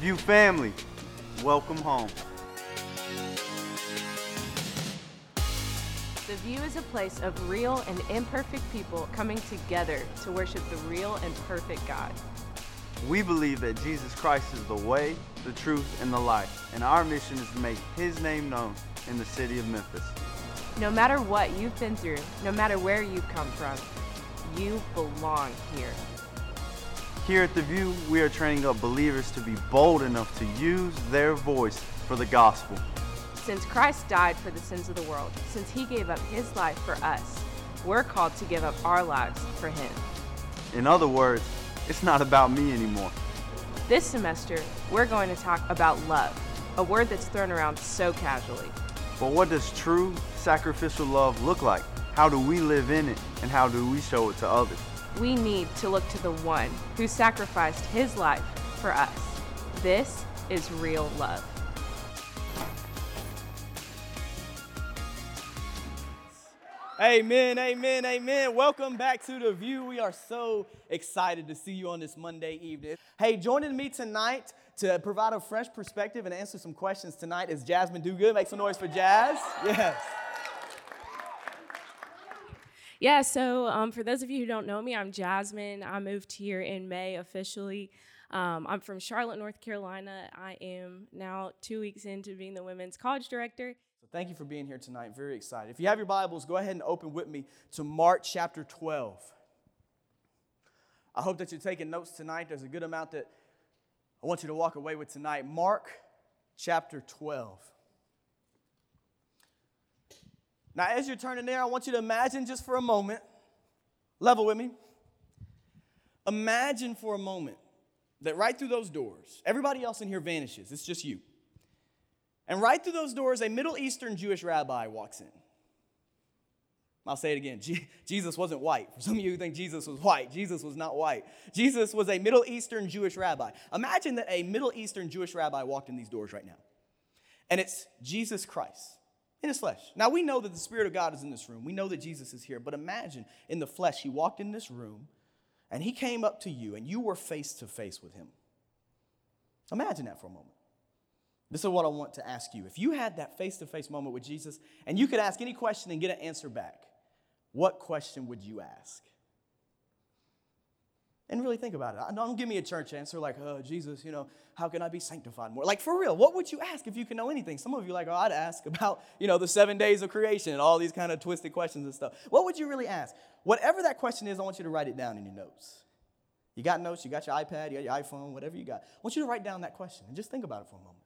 View family, welcome home. The View is a place of real and imperfect people coming together to worship the real and perfect God. We believe that Jesus Christ is the way, the truth, and the life, and our mission is to make His name known in the city of Memphis. No matter what you've been through, no matter where you've come from, you belong here. Here at The View, we are training up believers to be bold enough to use their voice for the gospel. Since Christ died for the sins of the world, since he gave up his life for us, we're called to give up our lives for him. In other words, it's not about me anymore. This semester, we're going to talk about love, a word that's thrown around so casually. But what does true sacrificial love look like? How do we live in it, and how do we show it to others? We need to look to the one who sacrificed his life for us. This is real love. Amen, amen, amen. Welcome back to The View. We are so excited to see you on this Monday evening. Hey, joining me tonight to provide a fresh perspective and answer some questions tonight is Jasmine Dugood. Make some noise for Jazz. Yes. Yeah, so um, for those of you who don't know me, I'm Jasmine. I moved here in May officially. Um, I'm from Charlotte, North Carolina. I am now two weeks into being the women's college director. So thank you for being here tonight. Very excited. If you have your Bibles, go ahead and open with me to Mark chapter 12. I hope that you're taking notes tonight. There's a good amount that I want you to walk away with tonight. Mark chapter 12. Now, as you're turning there, I want you to imagine just for a moment, level with me. Imagine for a moment that right through those doors, everybody else in here vanishes. It's just you. And right through those doors, a Middle Eastern Jewish rabbi walks in. I'll say it again. Je- Jesus wasn't white. For some of you who think Jesus was white, Jesus was not white. Jesus was a Middle Eastern Jewish rabbi. Imagine that a Middle Eastern Jewish rabbi walked in these doors right now. And it's Jesus Christ in his flesh. Now we know that the Spirit of God is in this room. We know that Jesus is here. But imagine in the flesh, he walked in this room and he came up to you and you were face to face with him. Imagine that for a moment. This is what I want to ask you. If you had that face to face moment with Jesus and you could ask any question and get an answer back, what question would you ask? And really think about it. Don't give me a church answer like, oh, Jesus, you know, how can I be sanctified more? Like, for real, what would you ask if you can know anything? Some of you like, oh, I'd ask about, you know, the seven days of creation and all these kind of twisted questions and stuff. What would you really ask? Whatever that question is, I want you to write it down in your notes. You got notes, you got your iPad, you got your iPhone, whatever you got. I want you to write down that question and just think about it for a moment.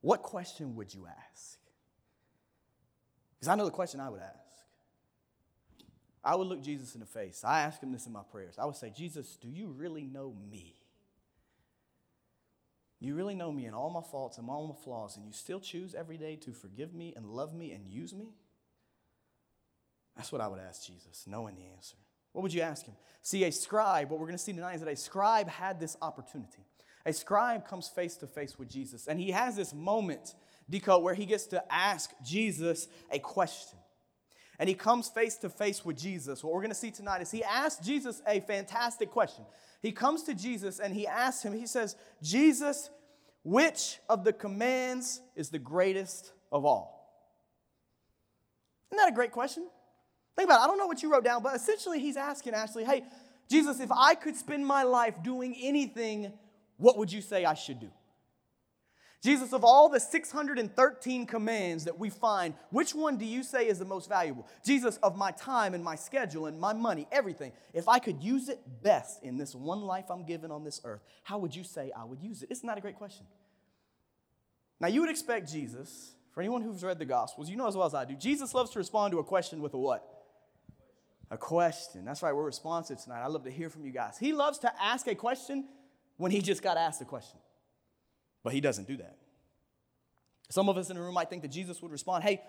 What question would you ask? Because I know the question I would ask. I would look Jesus in the face. I ask him this in my prayers. I would say, Jesus, do you really know me? You really know me and all my faults and all my flaws, and you still choose every day to forgive me and love me and use me? That's what I would ask Jesus, knowing the answer. What would you ask him? See, a scribe, what we're going to see tonight is that a scribe had this opportunity. A scribe comes face to face with Jesus, and he has this moment, Deco, where he gets to ask Jesus a question. And he comes face to face with Jesus. What we're going to see tonight is he asks Jesus a fantastic question. He comes to Jesus and he asks him, he says, Jesus, which of the commands is the greatest of all? Isn't that a great question? Think about it. I don't know what you wrote down, but essentially he's asking Ashley, hey, Jesus, if I could spend my life doing anything, what would you say I should do? Jesus, of all the 613 commands that we find, which one do you say is the most valuable? Jesus, of my time and my schedule and my money, everything, if I could use it best in this one life I'm given on this earth, how would you say I would use it? Isn't that a great question? Now, you would expect Jesus, for anyone who's read the Gospels, you know as well as I do, Jesus loves to respond to a question with a what? A question. That's right, we're responsive tonight. I love to hear from you guys. He loves to ask a question when he just got asked a question. But he doesn't do that. Some of us in the room might think that Jesus would respond, hey,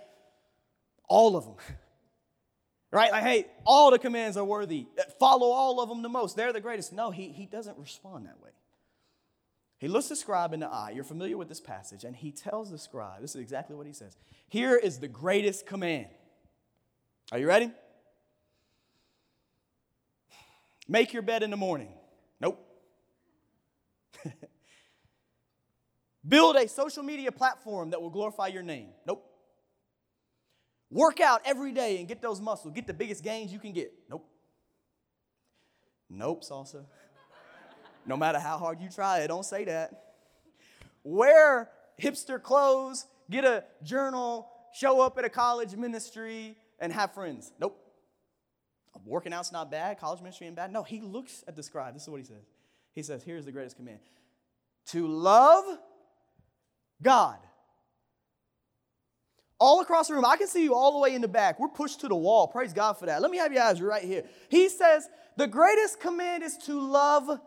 all of them. right? Like, hey, all the commands are worthy. Follow all of them the most. They're the greatest. No, he, he doesn't respond that way. He looks the scribe in the eye. You're familiar with this passage. And he tells the scribe, this is exactly what he says. Here is the greatest command. Are you ready? Make your bed in the morning. Nope. Build a social media platform that will glorify your name. Nope. Work out every day and get those muscles. Get the biggest gains you can get. Nope. Nope, salsa. no matter how hard you try it, don't say that. Wear hipster clothes, get a journal, show up at a college ministry, and have friends. Nope. Working out's not bad, college ministry ain't bad. No, he looks at the scribe. This is what he says. He says, Here's the greatest command to love God. All across the room, I can see you all the way in the back. We're pushed to the wall. Praise God for that. Let me have your eyes right here. He says, The greatest command is to love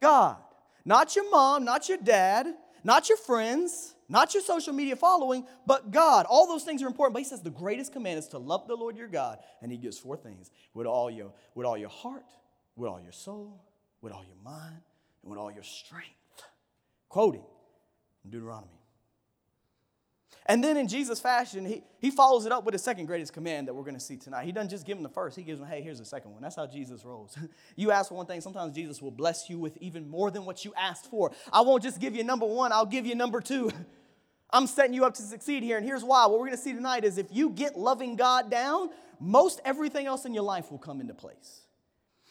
God. Not your mom, not your dad, not your friends, not your social media following, but God. All those things are important. But he says the greatest command is to love the Lord your God. And he gives four things with all your, with all your heart, with all your soul, with all your mind, and with all your strength. Quoting Deuteronomy. And then in Jesus' fashion, he, he follows it up with the second greatest command that we're going to see tonight. He doesn't just give them the first, he gives them, hey, here's the second one. That's how Jesus rolls. you ask for one thing, sometimes Jesus will bless you with even more than what you asked for. I won't just give you number one, I'll give you number two. I'm setting you up to succeed here, and here's why. What we're going to see tonight is if you get loving God down, most everything else in your life will come into place.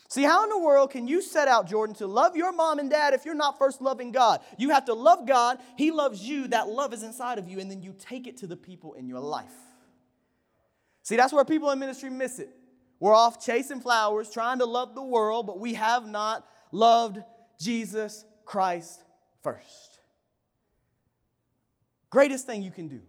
See, how in the world can you set out, Jordan, to love your mom and dad if you're not first loving God? You have to love God, He loves you, that love is inside of you, and then you take it to the people in your life. See, that's where people in ministry miss it. We're off chasing flowers, trying to love the world, but we have not loved Jesus Christ first. Greatest thing you can do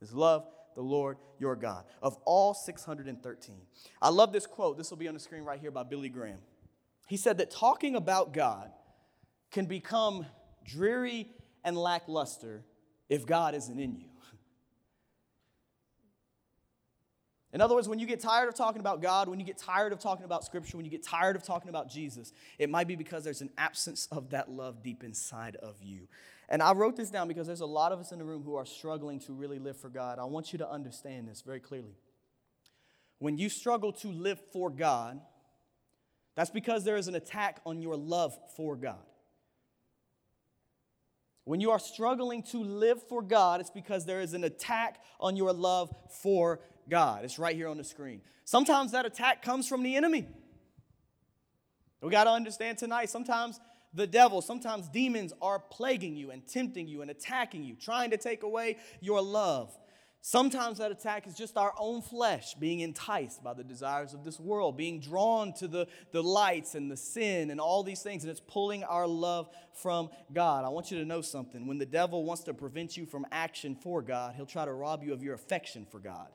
is love the Lord your God, of all 613. I love this quote. This will be on the screen right here by Billy Graham. He said that talking about God can become dreary and lackluster if God isn't in you. In other words, when you get tired of talking about God, when you get tired of talking about Scripture, when you get tired of talking about Jesus, it might be because there's an absence of that love deep inside of you. And I wrote this down because there's a lot of us in the room who are struggling to really live for God. I want you to understand this very clearly. When you struggle to live for God, that's because there is an attack on your love for God. When you are struggling to live for God, it's because there is an attack on your love for God. It's right here on the screen. Sometimes that attack comes from the enemy. We got to understand tonight, sometimes the devil, sometimes demons are plaguing you and tempting you and attacking you, trying to take away your love. Sometimes that attack is just our own flesh being enticed by the desires of this world, being drawn to the, the lights and the sin and all these things, and it's pulling our love from God. I want you to know something. When the devil wants to prevent you from action for God, he'll try to rob you of your affection for God.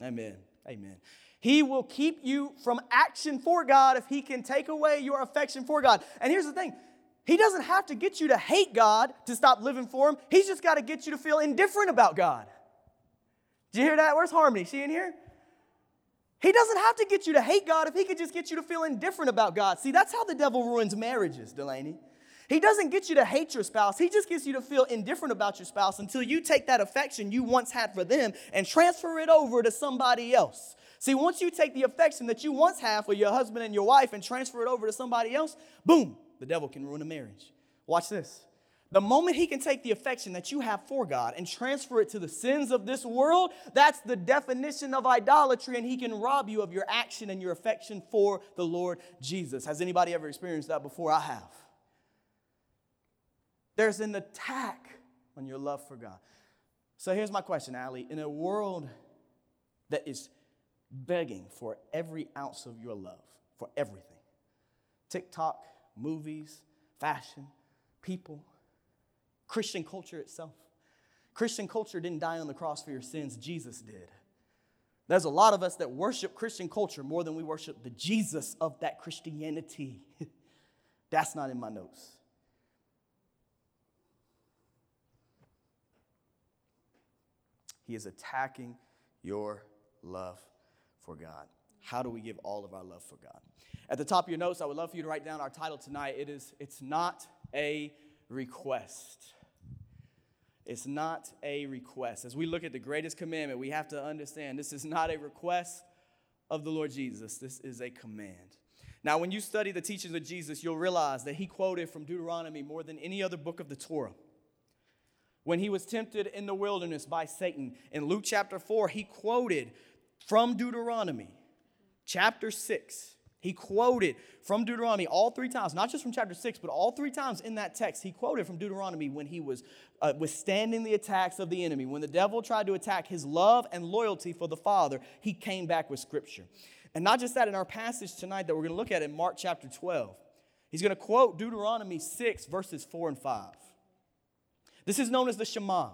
Amen. Amen. He will keep you from action for God if He can take away your affection for God. And here's the thing He doesn't have to get you to hate God to stop living for Him, He's just got to get you to feel indifferent about God. Did you hear that? Where's Harmony? She in here? He doesn't have to get you to hate God if He could just get you to feel indifferent about God. See, that's how the devil ruins marriages, Delaney. He doesn't get you to hate your spouse. He just gets you to feel indifferent about your spouse until you take that affection you once had for them and transfer it over to somebody else. See, once you take the affection that you once had for your husband and your wife and transfer it over to somebody else, boom, the devil can ruin a marriage. Watch this. The moment he can take the affection that you have for God and transfer it to the sins of this world, that's the definition of idolatry, and he can rob you of your action and your affection for the Lord Jesus. Has anybody ever experienced that before? I have. There's an attack on your love for God. So here's my question, Ali. In a world that is begging for every ounce of your love, for everything TikTok, movies, fashion, people, Christian culture itself. Christian culture didn't die on the cross for your sins, Jesus did. There's a lot of us that worship Christian culture more than we worship the Jesus of that Christianity. That's not in my notes. He is attacking your love for God. How do we give all of our love for God? At the top of your notes, I would love for you to write down our title tonight. It is It's Not a Request. It's not a request. As we look at the greatest commandment, we have to understand this is not a request of the Lord Jesus. This is a command. Now, when you study the teachings of Jesus, you'll realize that he quoted from Deuteronomy more than any other book of the Torah. When he was tempted in the wilderness by Satan, in Luke chapter 4, he quoted from Deuteronomy chapter 6. He quoted from Deuteronomy all three times, not just from chapter 6, but all three times in that text. He quoted from Deuteronomy when he was uh, withstanding the attacks of the enemy. When the devil tried to attack his love and loyalty for the Father, he came back with scripture. And not just that, in our passage tonight that we're going to look at in Mark chapter 12, he's going to quote Deuteronomy 6, verses 4 and 5. This is known as the Shema.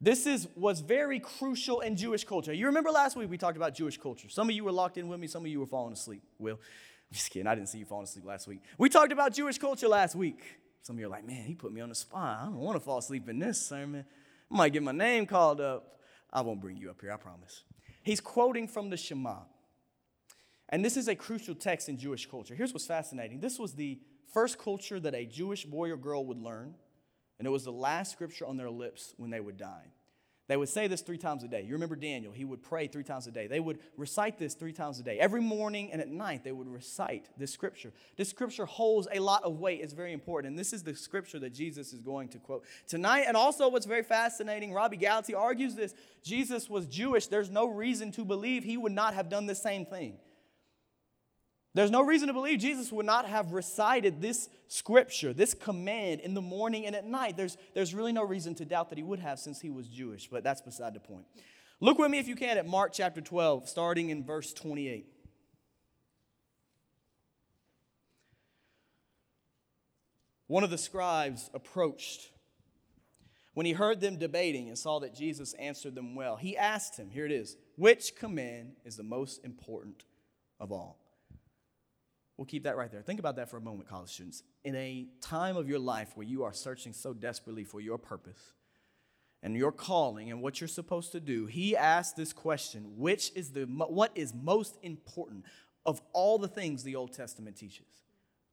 This is, was very crucial in Jewish culture. You remember last week we talked about Jewish culture. Some of you were locked in with me, some of you were falling asleep. Will, I'm just kidding. I didn't see you falling asleep last week. We talked about Jewish culture last week. Some of you are like, man, he put me on the spot. I don't want to fall asleep in this sermon. I might get my name called up. I won't bring you up here, I promise. He's quoting from the Shema. And this is a crucial text in Jewish culture. Here's what's fascinating this was the first culture that a Jewish boy or girl would learn and it was the last scripture on their lips when they would die. They would say this three times a day. You remember Daniel, he would pray three times a day. They would recite this three times a day. Every morning and at night, they would recite this scripture. This scripture holds a lot of weight, it's very important. And this is the scripture that Jesus is going to quote tonight. And also, what's very fascinating, Robby Gallaty argues this Jesus was Jewish. There's no reason to believe he would not have done the same thing. There's no reason to believe Jesus would not have recited this scripture, this command in the morning and at night. There's, there's really no reason to doubt that he would have since he was Jewish, but that's beside the point. Look with me, if you can, at Mark chapter 12, starting in verse 28. One of the scribes approached. When he heard them debating and saw that Jesus answered them well, he asked him, Here it is, which command is the most important of all? We'll keep that right there. Think about that for a moment, college students. In a time of your life where you are searching so desperately for your purpose and your calling and what you're supposed to do, he asked this question which is the, what is most important of all the things the Old Testament teaches?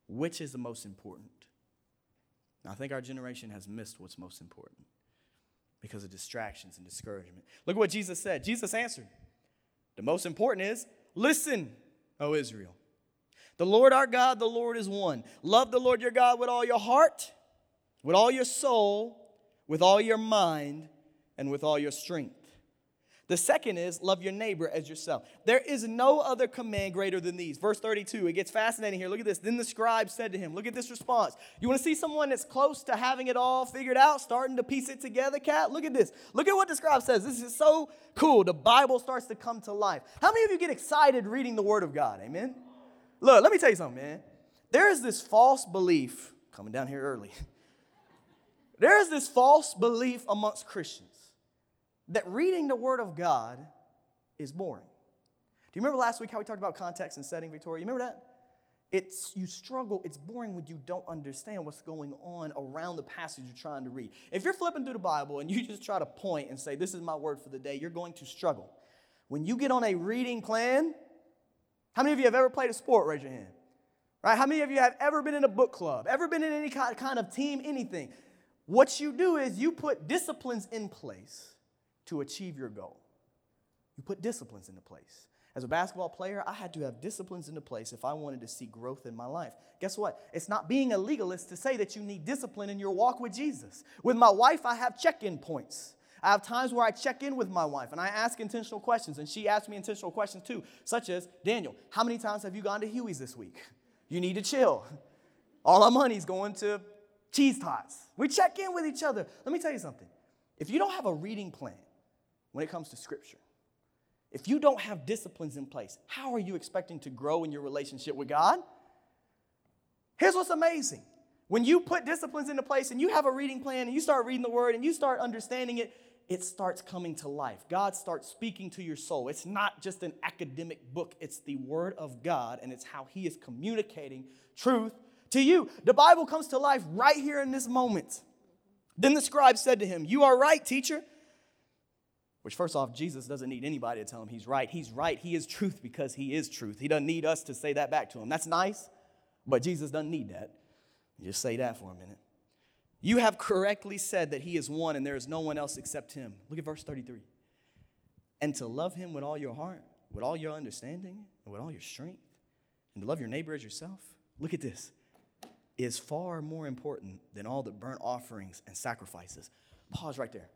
Which is the most important? I think our generation has missed what's most important because of distractions and discouragement. Look at what Jesus said. Jesus answered The most important is listen, O Israel. The Lord our God, the Lord is one. Love the Lord your God with all your heart, with all your soul, with all your mind, and with all your strength. The second is love your neighbor as yourself. There is no other command greater than these. Verse 32, it gets fascinating here. Look at this. Then the scribe said to him, Look at this response. You want to see someone that's close to having it all figured out, starting to piece it together, cat? Look at this. Look at what the scribe says. This is so cool. The Bible starts to come to life. How many of you get excited reading the Word of God? Amen? Look, let me tell you something, man. There is this false belief, coming down here early. There is this false belief amongst Christians that reading the Word of God is boring. Do you remember last week how we talked about context and setting, Victoria? You remember that? It's you struggle, it's boring when you don't understand what's going on around the passage you're trying to read. If you're flipping through the Bible and you just try to point and say, This is my word for the day, you're going to struggle. When you get on a reading plan, how many of you have ever played a sport? Raise your hand. Right? How many of you have ever been in a book club? Ever been in any kind of team, anything? What you do is you put disciplines in place to achieve your goal. You put disciplines into place. As a basketball player, I had to have disciplines into place if I wanted to see growth in my life. Guess what? It's not being a legalist to say that you need discipline in your walk with Jesus. With my wife, I have check in points. I have times where I check in with my wife and I ask intentional questions, and she asks me intentional questions too, such as Daniel, how many times have you gone to Huey's this week? You need to chill. All our money's going to cheese tots. We check in with each other. Let me tell you something. If you don't have a reading plan when it comes to Scripture, if you don't have disciplines in place, how are you expecting to grow in your relationship with God? Here's what's amazing. When you put disciplines into place and you have a reading plan and you start reading the word and you start understanding it, it starts coming to life. God starts speaking to your soul. It's not just an academic book, it's the Word of God, and it's how He is communicating truth to you. The Bible comes to life right here in this moment. Then the scribe said to him, You are right, teacher. Which, first off, Jesus doesn't need anybody to tell him he's right. He's right. He is truth because he is truth. He doesn't need us to say that back to him. That's nice, but Jesus doesn't need that. Just say that for a minute. You have correctly said that he is one and there is no one else except him. Look at verse 33. And to love him with all your heart, with all your understanding, and with all your strength, and to love your neighbor as yourself, look at this, is far more important than all the burnt offerings and sacrifices. Pause right there.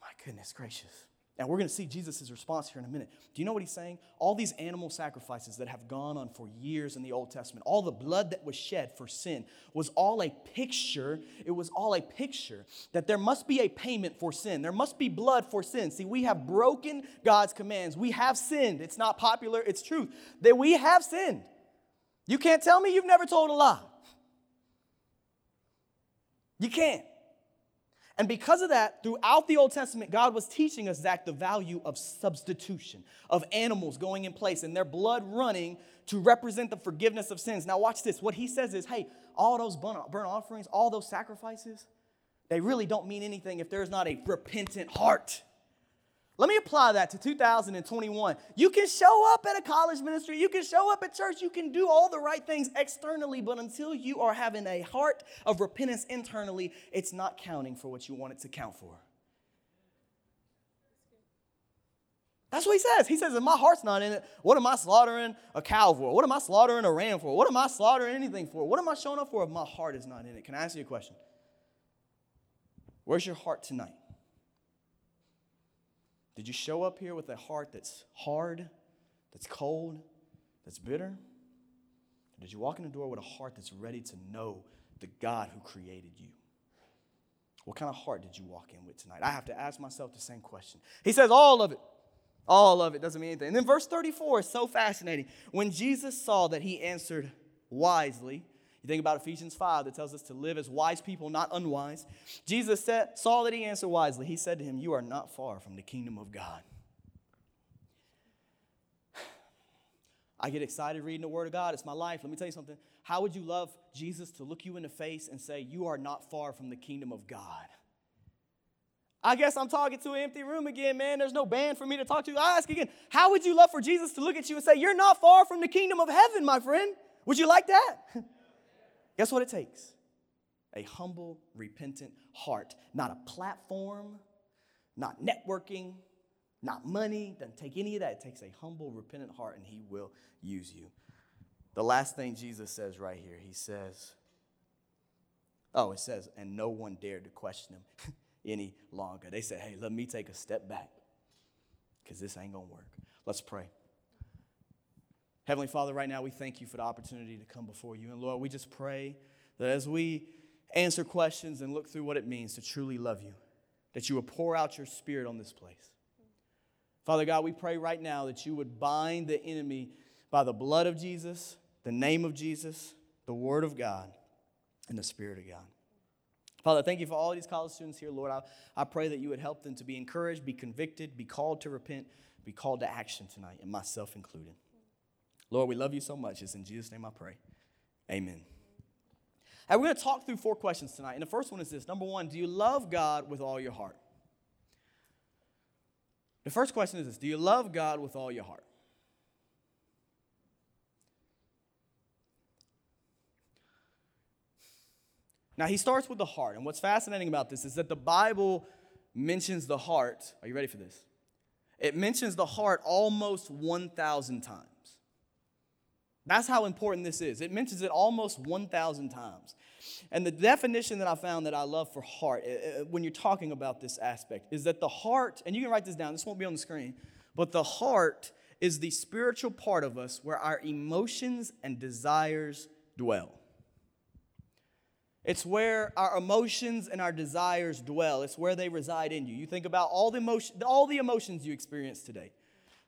My goodness gracious. And we're going to see Jesus' response here in a minute. Do you know what he's saying? All these animal sacrifices that have gone on for years in the Old Testament, all the blood that was shed for sin was all a picture. It was all a picture that there must be a payment for sin. There must be blood for sin. See, we have broken God's commands. We have sinned. It's not popular, it's truth. That we have sinned. You can't tell me you've never told a lie. You can't. And because of that, throughout the Old Testament, God was teaching us, Zach, the value of substitution, of animals going in place and their blood running to represent the forgiveness of sins. Now, watch this. What he says is, hey, all those burnt offerings, all those sacrifices, they really don't mean anything if there's not a repentant heart. Let me apply that to 2021. You can show up at a college ministry, you can show up at church, you can do all the right things externally, but until you are having a heart of repentance internally, it's not counting for what you want it to count for. That's what he says. He says, if my heart's not in it, what am I slaughtering a cow for? What am I slaughtering a ram for? What am I slaughtering anything for? What am I showing up for if my heart is not in it? Can I ask you a question? Where's your heart tonight? Did you show up here with a heart that's hard, that's cold, that's bitter? Or did you walk in the door with a heart that's ready to know the God who created you? What kind of heart did you walk in with tonight? I have to ask myself the same question. He says, All of it. All of it doesn't mean anything. And then verse 34 is so fascinating. When Jesus saw that he answered wisely, you think about Ephesians 5 that tells us to live as wise people, not unwise. Jesus said, saw that he answered wisely. He said to him, You are not far from the kingdom of God. I get excited reading the Word of God. It's my life. Let me tell you something. How would you love Jesus to look you in the face and say, You are not far from the kingdom of God? I guess I'm talking to an empty room again, man. There's no band for me to talk to. I ask again, how would you love for Jesus to look at you and say, You're not far from the kingdom of heaven, my friend? Would you like that? Guess what it takes? A humble, repentant heart. Not a platform, not networking, not money. Doesn't take any of that. It takes a humble, repentant heart, and He will use you. The last thing Jesus says right here, He says, Oh, it says, and no one dared to question Him any longer. They said, Hey, let me take a step back because this ain't going to work. Let's pray. Heavenly Father, right now we thank you for the opportunity to come before you. And Lord, we just pray that as we answer questions and look through what it means to truly love you, that you will pour out your spirit on this place. Father God, we pray right now that you would bind the enemy by the blood of Jesus, the name of Jesus, the word of God, and the spirit of God. Father, thank you for all these college students here, Lord. I, I pray that you would help them to be encouraged, be convicted, be called to repent, be called to action tonight, and myself included. Lord, we love you so much. It's in Jesus' name I pray. Amen. And we're going to talk through four questions tonight. And the first one is this Number one, do you love God with all your heart? The first question is this Do you love God with all your heart? Now, he starts with the heart. And what's fascinating about this is that the Bible mentions the heart. Are you ready for this? It mentions the heart almost 1,000 times. That's how important this is. It mentions it almost 1,000 times. And the definition that I found that I love for heart, eh, eh, when you're talking about this aspect, is that the heart, and you can write this down, this won't be on the screen, but the heart is the spiritual part of us where our emotions and desires dwell. It's where our emotions and our desires dwell. It's where they reside in you. You think about all the emotion, all the emotions you experience today.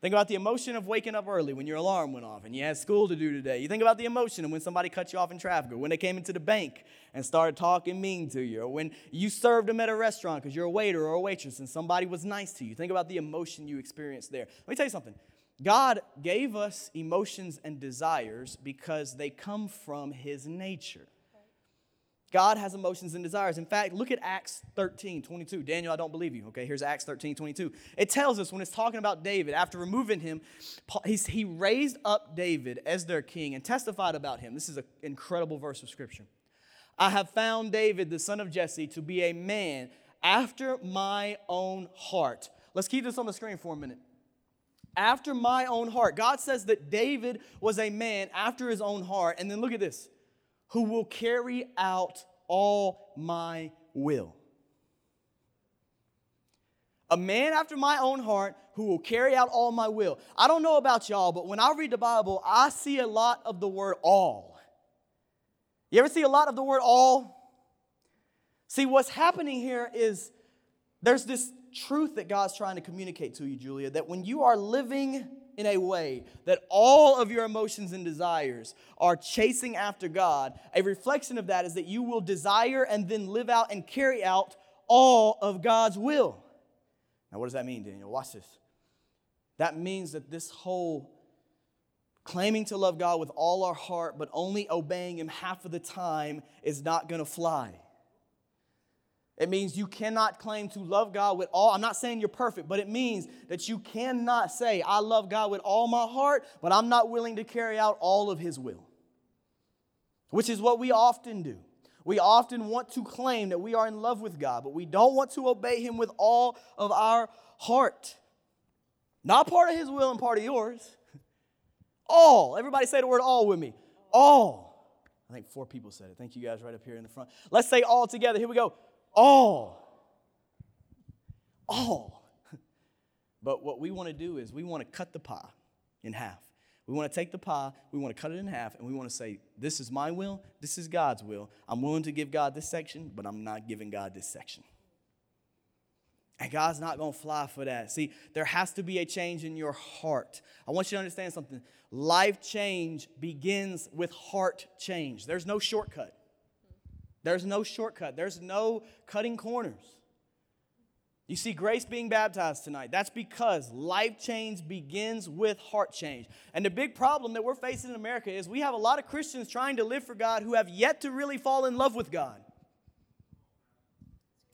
Think about the emotion of waking up early when your alarm went off and you had school to do today. You think about the emotion of when somebody cut you off in traffic or when they came into the bank and started talking mean to you or when you served them at a restaurant because you're a waiter or a waitress and somebody was nice to you. Think about the emotion you experienced there. Let me tell you something. God gave us emotions and desires because they come from his nature. God has emotions and desires. In fact, look at Acts 13, 22. Daniel, I don't believe you. Okay, here's Acts 13, 22. It tells us when it's talking about David, after removing him, he raised up David as their king and testified about him. This is an incredible verse of scripture. I have found David, the son of Jesse, to be a man after my own heart. Let's keep this on the screen for a minute. after my own heart. God says that David was a man after his own heart. And then look at this who will carry out all my will. A man after my own heart who will carry out all my will. I don't know about y'all, but when I read the Bible, I see a lot of the word all. You ever see a lot of the word all? See, what's happening here is there's this truth that God's trying to communicate to you, Julia, that when you are living in a way that all of your emotions and desires are chasing after God, a reflection of that is that you will desire and then live out and carry out all of God's will. Now, what does that mean, Daniel? Watch this. That means that this whole claiming to love God with all our heart, but only obeying Him half of the time is not going to fly. It means you cannot claim to love God with all. I'm not saying you're perfect, but it means that you cannot say, I love God with all my heart, but I'm not willing to carry out all of His will, which is what we often do. We often want to claim that we are in love with God, but we don't want to obey Him with all of our heart. Not part of His will and part of yours. All. Everybody say the word all with me. All. I think four people said it. Thank you guys right up here in the front. Let's say all together. Here we go. All. All. But what we want to do is we want to cut the pie in half. We want to take the pie, we want to cut it in half, and we want to say, This is my will, this is God's will. I'm willing to give God this section, but I'm not giving God this section. And God's not going to fly for that. See, there has to be a change in your heart. I want you to understand something. Life change begins with heart change. There's no shortcut. There's no shortcut, there's no cutting corners. You see Grace being baptized tonight. That's because life change begins with heart change. And the big problem that we're facing in America is we have a lot of Christians trying to live for God who have yet to really fall in love with God.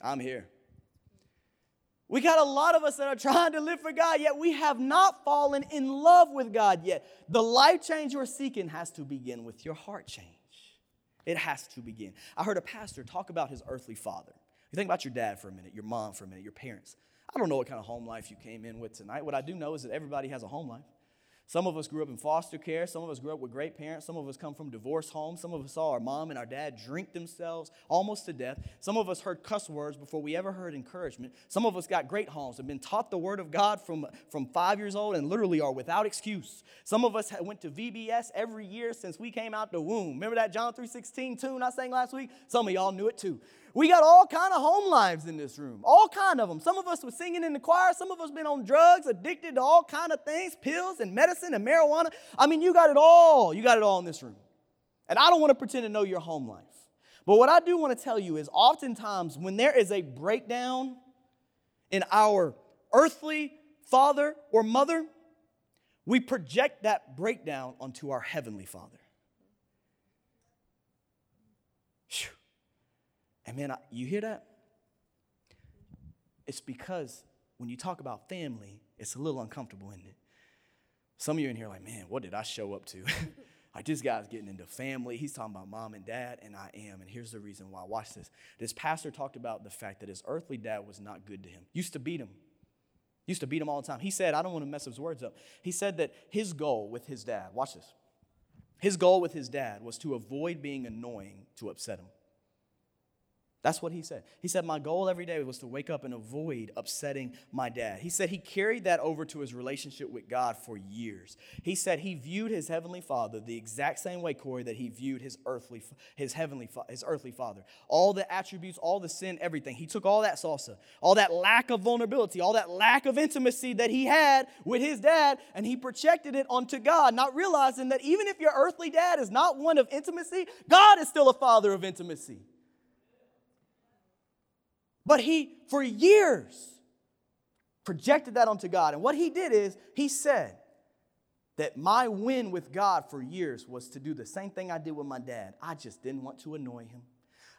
I'm here. We got a lot of us that are trying to live for God, yet we have not fallen in love with God yet. The life change you're seeking has to begin with your heart change. It has to begin. I heard a pastor talk about his earthly father. You think about your dad for a minute, your mom for a minute, your parents. I don't know what kind of home life you came in with tonight. What I do know is that everybody has a home life. Some of us grew up in foster care. Some of us grew up with great parents. Some of us come from divorce homes. Some of us saw our mom and our dad drink themselves almost to death. Some of us heard cuss words before we ever heard encouragement. Some of us got great homes, and been taught the word of God from, from five years old and literally are without excuse. Some of us went to VBS every year since we came out the womb. Remember that John 3.16 tune I sang last week? Some of y'all knew it too. We got all kind of home lives in this room, all kind of them. Some of us were singing in the choir. Some of us been on drugs, addicted to all kind of things, pills and medicine and marijuana. I mean, you got it all. You got it all in this room. And I don't want to pretend to know your home life. But what I do want to tell you is oftentimes when there is a breakdown in our earthly father or mother, we project that breakdown onto our heavenly father. And man, you hear that? It's because when you talk about family, it's a little uncomfortable, isn't it? Some of you in here like, man, what did I show up to? like this guy's getting into family. He's talking about mom and dad, and I am. And here's the reason why. Watch this. This pastor talked about the fact that his earthly dad was not good to him. Used to beat him. Used to beat him all the time. He said, I don't want to mess his words up. He said that his goal with his dad, watch this. His goal with his dad was to avoid being annoying to upset him. That's what he said. He said, My goal every day was to wake up and avoid upsetting my dad. He said he carried that over to his relationship with God for years. He said he viewed his heavenly father the exact same way, Corey, that he viewed his earthly, his heavenly, his earthly father. All the attributes, all the sin, everything. He took all that salsa, all that lack of vulnerability, all that lack of intimacy that he had with his dad, and he projected it onto God, not realizing that even if your earthly dad is not one of intimacy, God is still a father of intimacy. But he, for years, projected that onto God. And what he did is, he said that my win with God for years was to do the same thing I did with my dad. I just didn't want to annoy him.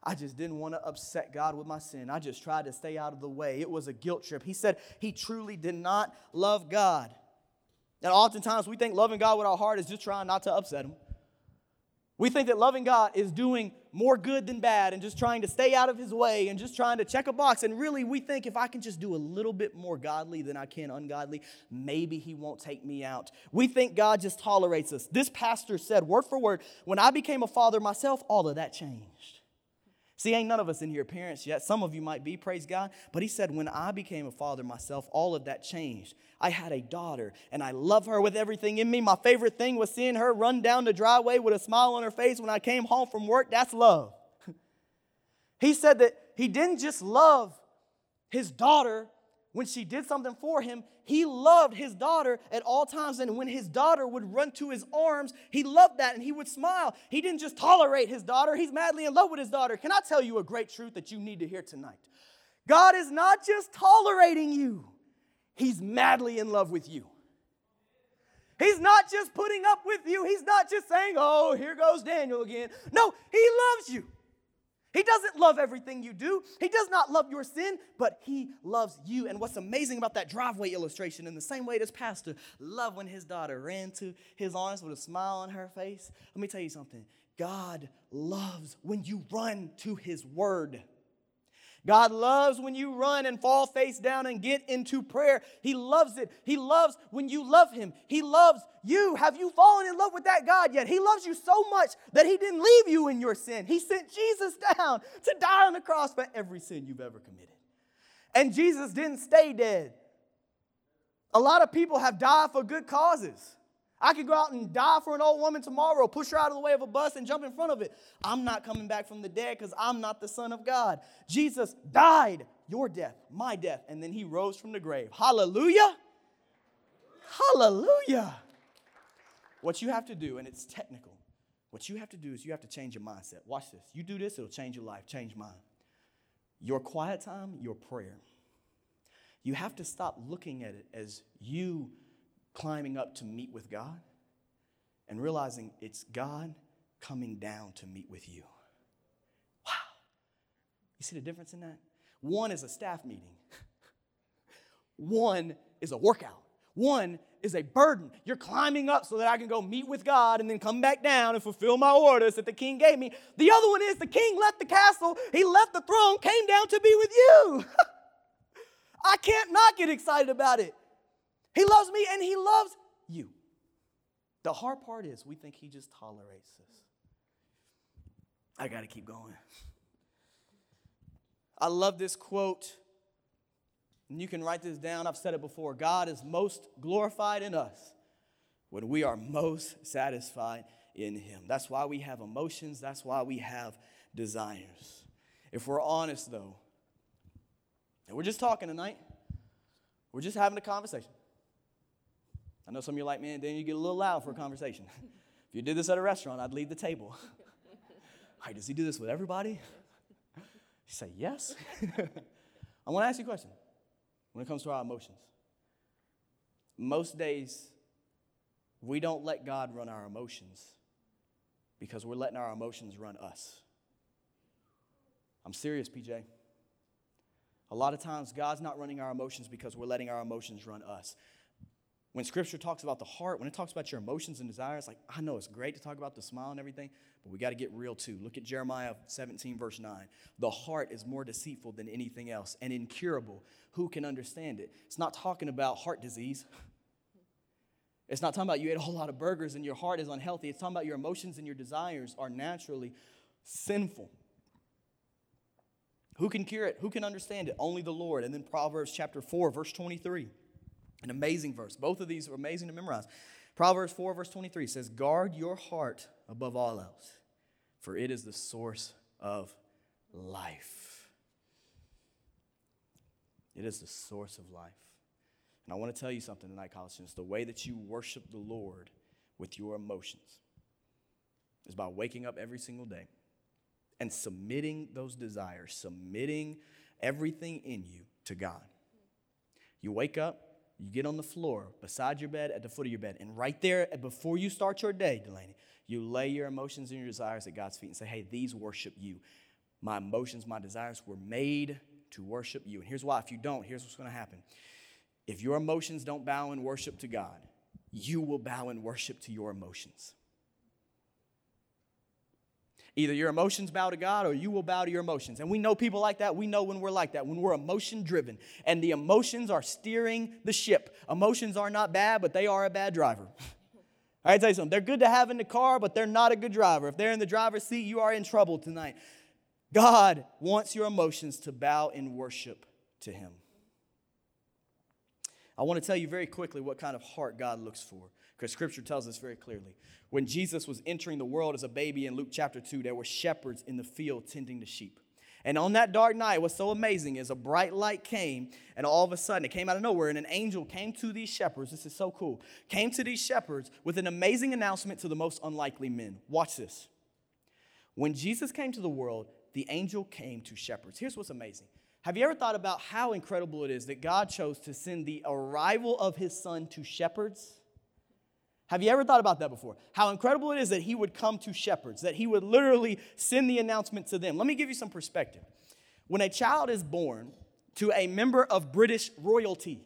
I just didn't want to upset God with my sin. I just tried to stay out of the way. It was a guilt trip. He said he truly did not love God. And oftentimes we think loving God with our heart is just trying not to upset him. We think that loving God is doing more good than bad and just trying to stay out of his way and just trying to check a box. And really, we think if I can just do a little bit more godly than I can ungodly, maybe he won't take me out. We think God just tolerates us. This pastor said, word for word, when I became a father myself, all of that changed. See, ain't none of us in here parents yet. Some of you might be, praise God. But he said, when I became a father myself, all of that changed. I had a daughter, and I love her with everything in me. My favorite thing was seeing her run down the driveway with a smile on her face when I came home from work. That's love. he said that he didn't just love his daughter when she did something for him, he loved his daughter at all times. And when his daughter would run to his arms, he loved that and he would smile. He didn't just tolerate his daughter, he's madly in love with his daughter. Can I tell you a great truth that you need to hear tonight? God is not just tolerating you, he's madly in love with you. He's not just putting up with you. He's not just saying, oh, here goes Daniel again. No, he loves you. He doesn't love everything you do. He does not love your sin, but he loves you. And what's amazing about that driveway illustration, in the same way this pastor loved when his daughter ran to his arms with a smile on her face, let me tell you something. God loves when you run to his word. God loves when you run and fall face down and get into prayer. He loves it. He loves when you love Him. He loves you. Have you fallen in love with that God yet? He loves you so much that He didn't leave you in your sin. He sent Jesus down to die on the cross for every sin you've ever committed. And Jesus didn't stay dead. A lot of people have died for good causes. I could go out and die for an old woman tomorrow, push her out of the way of a bus and jump in front of it. I'm not coming back from the dead because I'm not the Son of God. Jesus died your death, my death, and then he rose from the grave. Hallelujah! Hallelujah! What you have to do, and it's technical, what you have to do is you have to change your mindset. Watch this. You do this, it'll change your life, change mine. Your quiet time, your prayer. You have to stop looking at it as you climbing up to meet with God and realizing it's God coming down to meet with you. Wow. You see the difference in that? One is a staff meeting, one is a workout, one is a burden. You're climbing up so that I can go meet with God and then come back down and fulfill my orders that the king gave me. The other one is the king left the castle, he left the throne, came down to be with you. I can't not get excited about it. He loves me and He loves you. The hard part is we think He just tolerates us. I got to keep going. I love this quote. And you can write this down. I've said it before. God is most glorified in us when we are most satisfied in Him. That's why we have emotions. That's why we have desires. If we're honest, though, and we're just talking tonight, we're just having a conversation. I know some of you are like, man, then you get a little loud for a conversation. if you did this at a restaurant, I'd leave the table. All does he do this with everybody? You say, yes. I want to ask you a question when it comes to our emotions. Most days, we don't let God run our emotions because we're letting our emotions run us. I'm serious, PJ. A lot of times, God's not running our emotions because we're letting our emotions run us when scripture talks about the heart, when it talks about your emotions and desires, like I know it's great to talk about the smile and everything, but we got to get real too. Look at Jeremiah 17, verse 9. The heart is more deceitful than anything else and incurable. Who can understand it? It's not talking about heart disease. It's not talking about you ate a whole lot of burgers and your heart is unhealthy. It's talking about your emotions and your desires are naturally sinful. Who can cure it? Who can understand it? Only the Lord. And then Proverbs chapter 4, verse 23. An amazing verse. Both of these are amazing to memorize. Proverbs 4, verse 23 says, Guard your heart above all else, for it is the source of life. It is the source of life. And I want to tell you something tonight, college students. The way that you worship the Lord with your emotions is by waking up every single day and submitting those desires, submitting everything in you to God. You wake up, you get on the floor beside your bed at the foot of your bed, and right there, uh, before you start your day, Delaney, you lay your emotions and your desires at God's feet and say, Hey, these worship you. My emotions, my desires were made to worship you. And here's why if you don't, here's what's going to happen. If your emotions don't bow in worship to God, you will bow in worship to your emotions. Either your emotions bow to God or you will bow to your emotions. And we know people like that. We know when we're like that, when we're emotion driven and the emotions are steering the ship. Emotions are not bad, but they are a bad driver. I tell you something, they're good to have in the car, but they're not a good driver. If they're in the driver's seat, you are in trouble tonight. God wants your emotions to bow in worship to Him. I want to tell you very quickly what kind of heart God looks for, because Scripture tells us very clearly. When Jesus was entering the world as a baby in Luke chapter 2, there were shepherds in the field tending the sheep. And on that dark night, what's so amazing is a bright light came, and all of a sudden it came out of nowhere, and an angel came to these shepherds. This is so cool. Came to these shepherds with an amazing announcement to the most unlikely men. Watch this. When Jesus came to the world, the angel came to shepherds. Here's what's amazing. Have you ever thought about how incredible it is that God chose to send the arrival of his son to shepherds? Have you ever thought about that before? How incredible it is that he would come to shepherds, that he would literally send the announcement to them. Let me give you some perspective. When a child is born to a member of British royalty,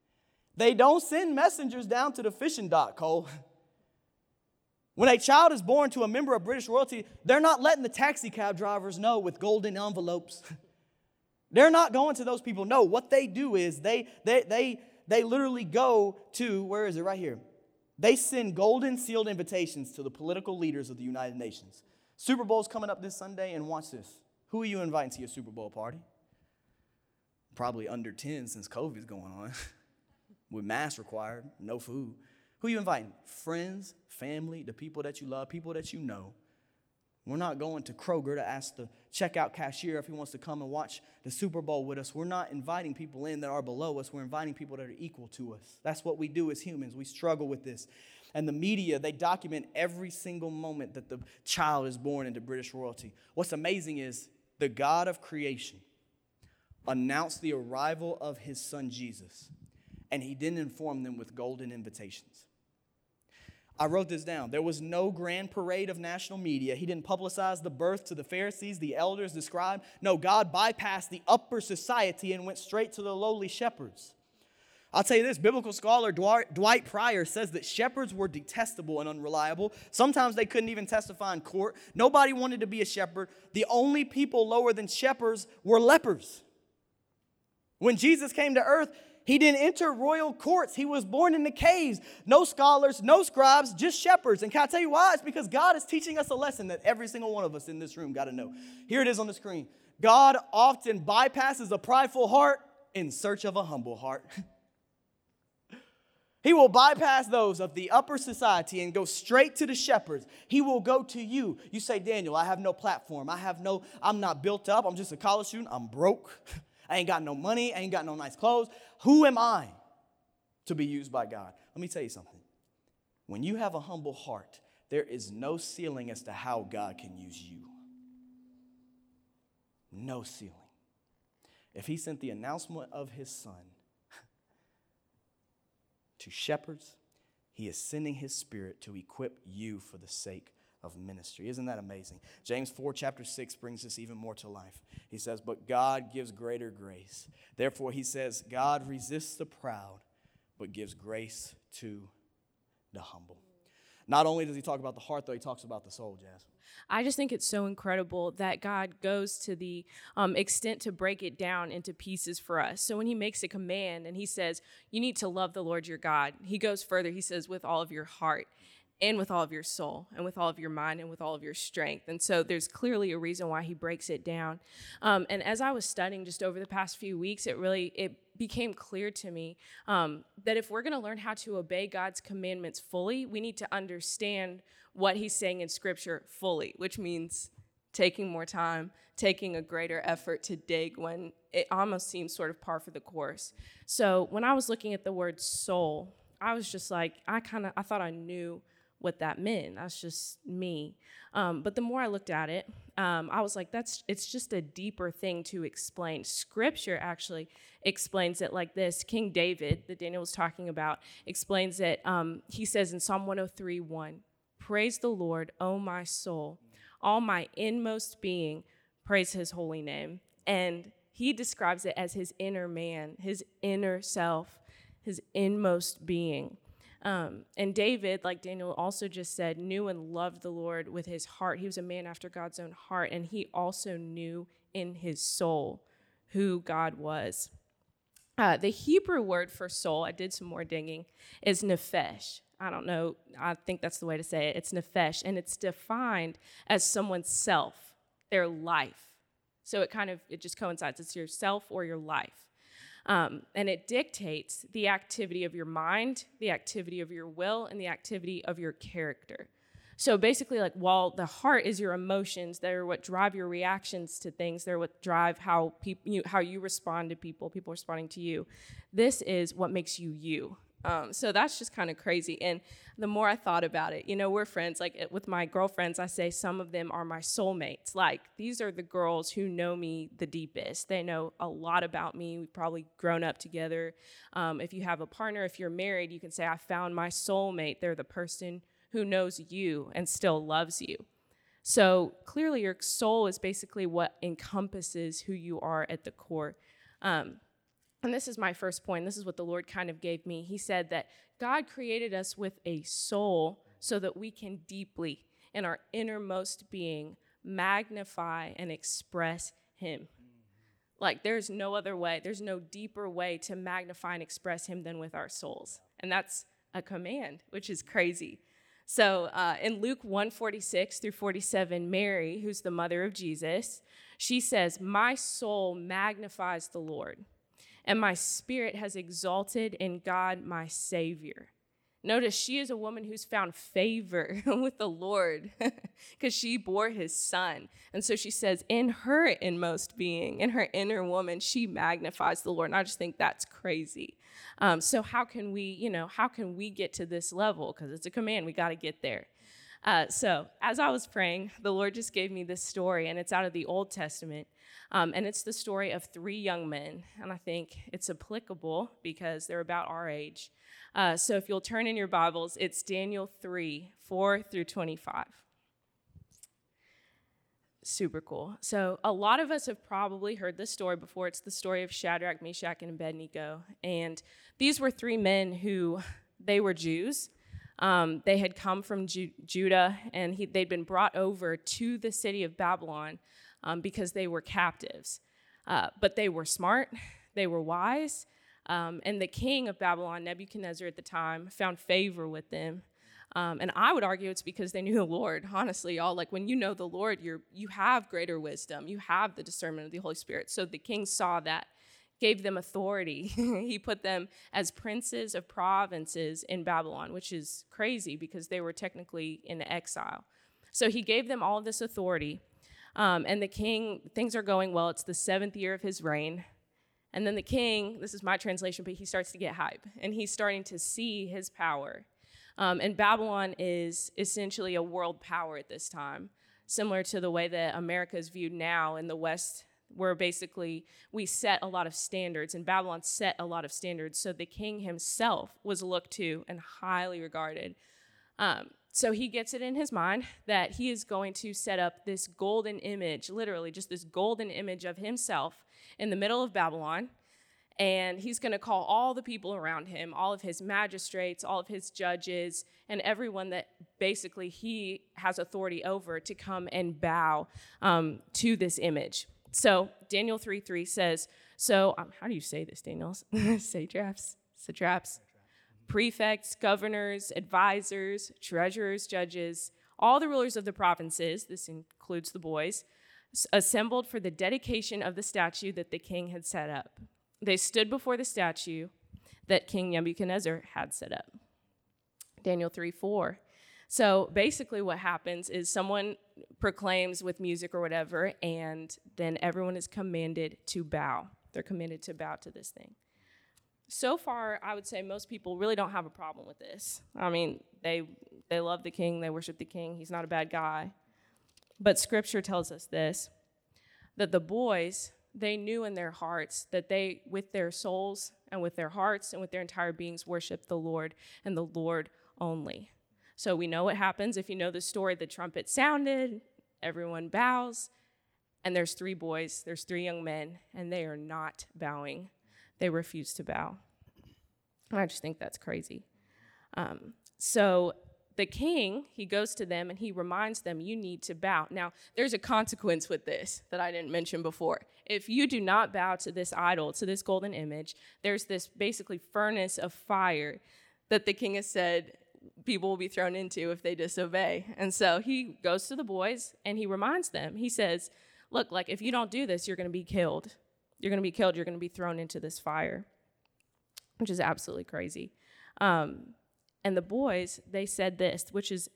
they don't send messengers down to the fishing dock, Cole. When a child is born to a member of British royalty, they're not letting the taxi cab drivers know with golden envelopes. they're not going to those people. No, what they do is they they they they literally go to where is it right here? They send golden sealed invitations to the political leaders of the United Nations. Super Bowl's coming up this Sunday, and watch this. Who are you inviting to your Super Bowl party? Probably under 10 since COVID's going on, with masks required, no food. Who are you inviting? Friends, family, the people that you love, people that you know. We're not going to Kroger to ask the checkout cashier if he wants to come and watch the Super Bowl with us. We're not inviting people in that are below us. We're inviting people that are equal to us. That's what we do as humans. We struggle with this. And the media, they document every single moment that the child is born into British royalty. What's amazing is the God of creation announced the arrival of his son Jesus, and he didn't inform them with golden invitations. I wrote this down. There was no grand parade of national media. He didn't publicize the birth to the Pharisees, the elders, the scribe. No, God bypassed the upper society and went straight to the lowly shepherds. I'll tell you this biblical scholar Dwight Pryor says that shepherds were detestable and unreliable. Sometimes they couldn't even testify in court. Nobody wanted to be a shepherd. The only people lower than shepherds were lepers. When Jesus came to earth, he didn't enter royal courts. He was born in the caves. No scholars, no scribes, just shepherds. And can I tell you why? It's because God is teaching us a lesson that every single one of us in this room got to know. Here it is on the screen. God often bypasses a prideful heart in search of a humble heart. He will bypass those of the upper society and go straight to the shepherds. He will go to you. You say, Daniel, I have no platform. I have no, I'm not built up. I'm just a college student. I'm broke. I ain't got no money. I ain't got no nice clothes. Who am I to be used by God? Let me tell you something. When you have a humble heart, there is no ceiling as to how God can use you. No ceiling. If He sent the announcement of His Son to shepherds, He is sending His Spirit to equip you for the sake of ministry. Isn't that amazing? James 4, chapter 6 brings this even more to life. He says, But God gives greater grace. Therefore, he says, God resists the proud, but gives grace to the humble. Not only does he talk about the heart, though, he talks about the soul, Jazz. I just think it's so incredible that God goes to the um, extent to break it down into pieces for us. So when he makes a command and he says, You need to love the Lord your God, he goes further. He says, With all of your heart and with all of your soul and with all of your mind and with all of your strength. And so there's clearly a reason why he breaks it down. Um, and as I was studying just over the past few weeks, it really it became clear to me um, that if we're going to learn how to obey God's commandments fully, we need to understand what he's saying in scripture fully, which means taking more time, taking a greater effort to dig when it almost seems sort of par for the course. So when I was looking at the word soul, I was just like, I kind of, I thought I knew what that meant. That's just me. Um, but the more I looked at it, um, I was like, that's it's just a deeper thing to explain. Scripture actually explains it like this. King David, that Daniel was talking about, explains it. Um, he says in Psalm 103 1, Praise the Lord, O my soul, all my inmost being, praise his holy name. And he describes it as his inner man, his inner self, his inmost being. Um, and David, like Daniel also just said, knew and loved the Lord with his heart. He was a man after God's own heart, and he also knew in his soul who God was. Uh, the Hebrew word for soul, I did some more digging, is nephesh. I don't know, I think that's the way to say it. It's nephesh, and it's defined as someone's self, their life. So it kind of, it just coincides. It's your self or your life. Um, and it dictates the activity of your mind, the activity of your will, and the activity of your character. So basically, like while the heart is your emotions, they're what drive your reactions to things. They're what drive how people you, how you respond to people, people responding to you. This is what makes you you. Um, so that's just kind of crazy. And the more I thought about it, you know, we're friends. Like with my girlfriends, I say some of them are my soulmates. Like these are the girls who know me the deepest. They know a lot about me. We've probably grown up together. Um, if you have a partner, if you're married, you can say, I found my soulmate. They're the person who knows you and still loves you. So clearly, your soul is basically what encompasses who you are at the core. Um, and this is my first point. This is what the Lord kind of gave me. He said that God created us with a soul so that we can deeply, in our innermost being, magnify and express Him. Like, there's no other way, there's no deeper way to magnify and express Him than with our souls. And that's a command, which is crazy. So uh, in Luke 146 through 47, Mary, who's the mother of Jesus, she says, My soul magnifies the Lord and my spirit has exalted in God my Savior. Notice she is a woman who's found favor with the Lord because she bore his son. And so she says, in her inmost being, in her inner woman, she magnifies the Lord. And I just think that's crazy. Um, so how can we, you know, how can we get to this level? Because it's a command, we got to get there. Uh, so as I was praying, the Lord just gave me this story, and it's out of the Old Testament. Um, and it's the story of three young men. And I think it's applicable because they're about our age. Uh, so if you'll turn in your Bibles, it's Daniel 3 4 through 25. Super cool. So, a lot of us have probably heard this story before. It's the story of Shadrach, Meshach, and Abednego. And these were three men who they were Jews. Um, they had come from Ju- Judah and he, they'd been brought over to the city of Babylon um, because they were captives. Uh, but they were smart, they were wise, um, and the king of Babylon, Nebuchadnezzar at the time, found favor with them. Um, and I would argue it's because they knew the Lord. Honestly, y'all, like when you know the Lord, you're you have greater wisdom, you have the discernment of the Holy Spirit. So the king saw that, gave them authority. he put them as princes of provinces in Babylon, which is crazy because they were technically in exile. So he gave them all this authority. Um, and the king, things are going well. It's the seventh year of his reign. And then the king, this is my translation, but he starts to get hype and he's starting to see his power. Um, and Babylon is essentially a world power at this time, similar to the way that America is viewed now in the West, where basically we set a lot of standards, and Babylon set a lot of standards. So the king himself was looked to and highly regarded. Um, so he gets it in his mind that he is going to set up this golden image, literally just this golden image of himself in the middle of Babylon. And he's going to call all the people around him, all of his magistrates, all of his judges, and everyone that basically he has authority over to come and bow um, to this image. So Daniel 3 3 says, So, um, how do you say this, Daniel? Satraps? Satraps? prefects, governors, advisors, treasurers, judges, all the rulers of the provinces, this includes the boys, assembled for the dedication of the statue that the king had set up. They stood before the statue that King Nebuchadnezzar had set up. Daniel 3 4. So basically, what happens is someone proclaims with music or whatever, and then everyone is commanded to bow. They're commanded to bow to this thing so far, I would say most people really don't have a problem with this. I mean, they they love the king, they worship the king. He's not a bad guy. But scripture tells us this that the boys, they knew in their hearts that they with their souls and with their hearts and with their entire beings worship the Lord and the Lord only. So we know what happens if you know the story, the trumpet sounded, everyone bows, and there's three boys, there's three young men, and they are not bowing they refuse to bow. I just think that's crazy. Um, so the king, he goes to them and he reminds them, you need to bow. Now, there's a consequence with this that I didn't mention before. If you do not bow to this idol, to this golden image, there's this basically furnace of fire that the king has said people will be thrown into if they disobey. And so he goes to the boys and he reminds them, he says, Look, like if you don't do this, you're going to be killed. You're going to be killed. You're going to be thrown into this fire, which is absolutely crazy. Um, and the boys, they said this, which is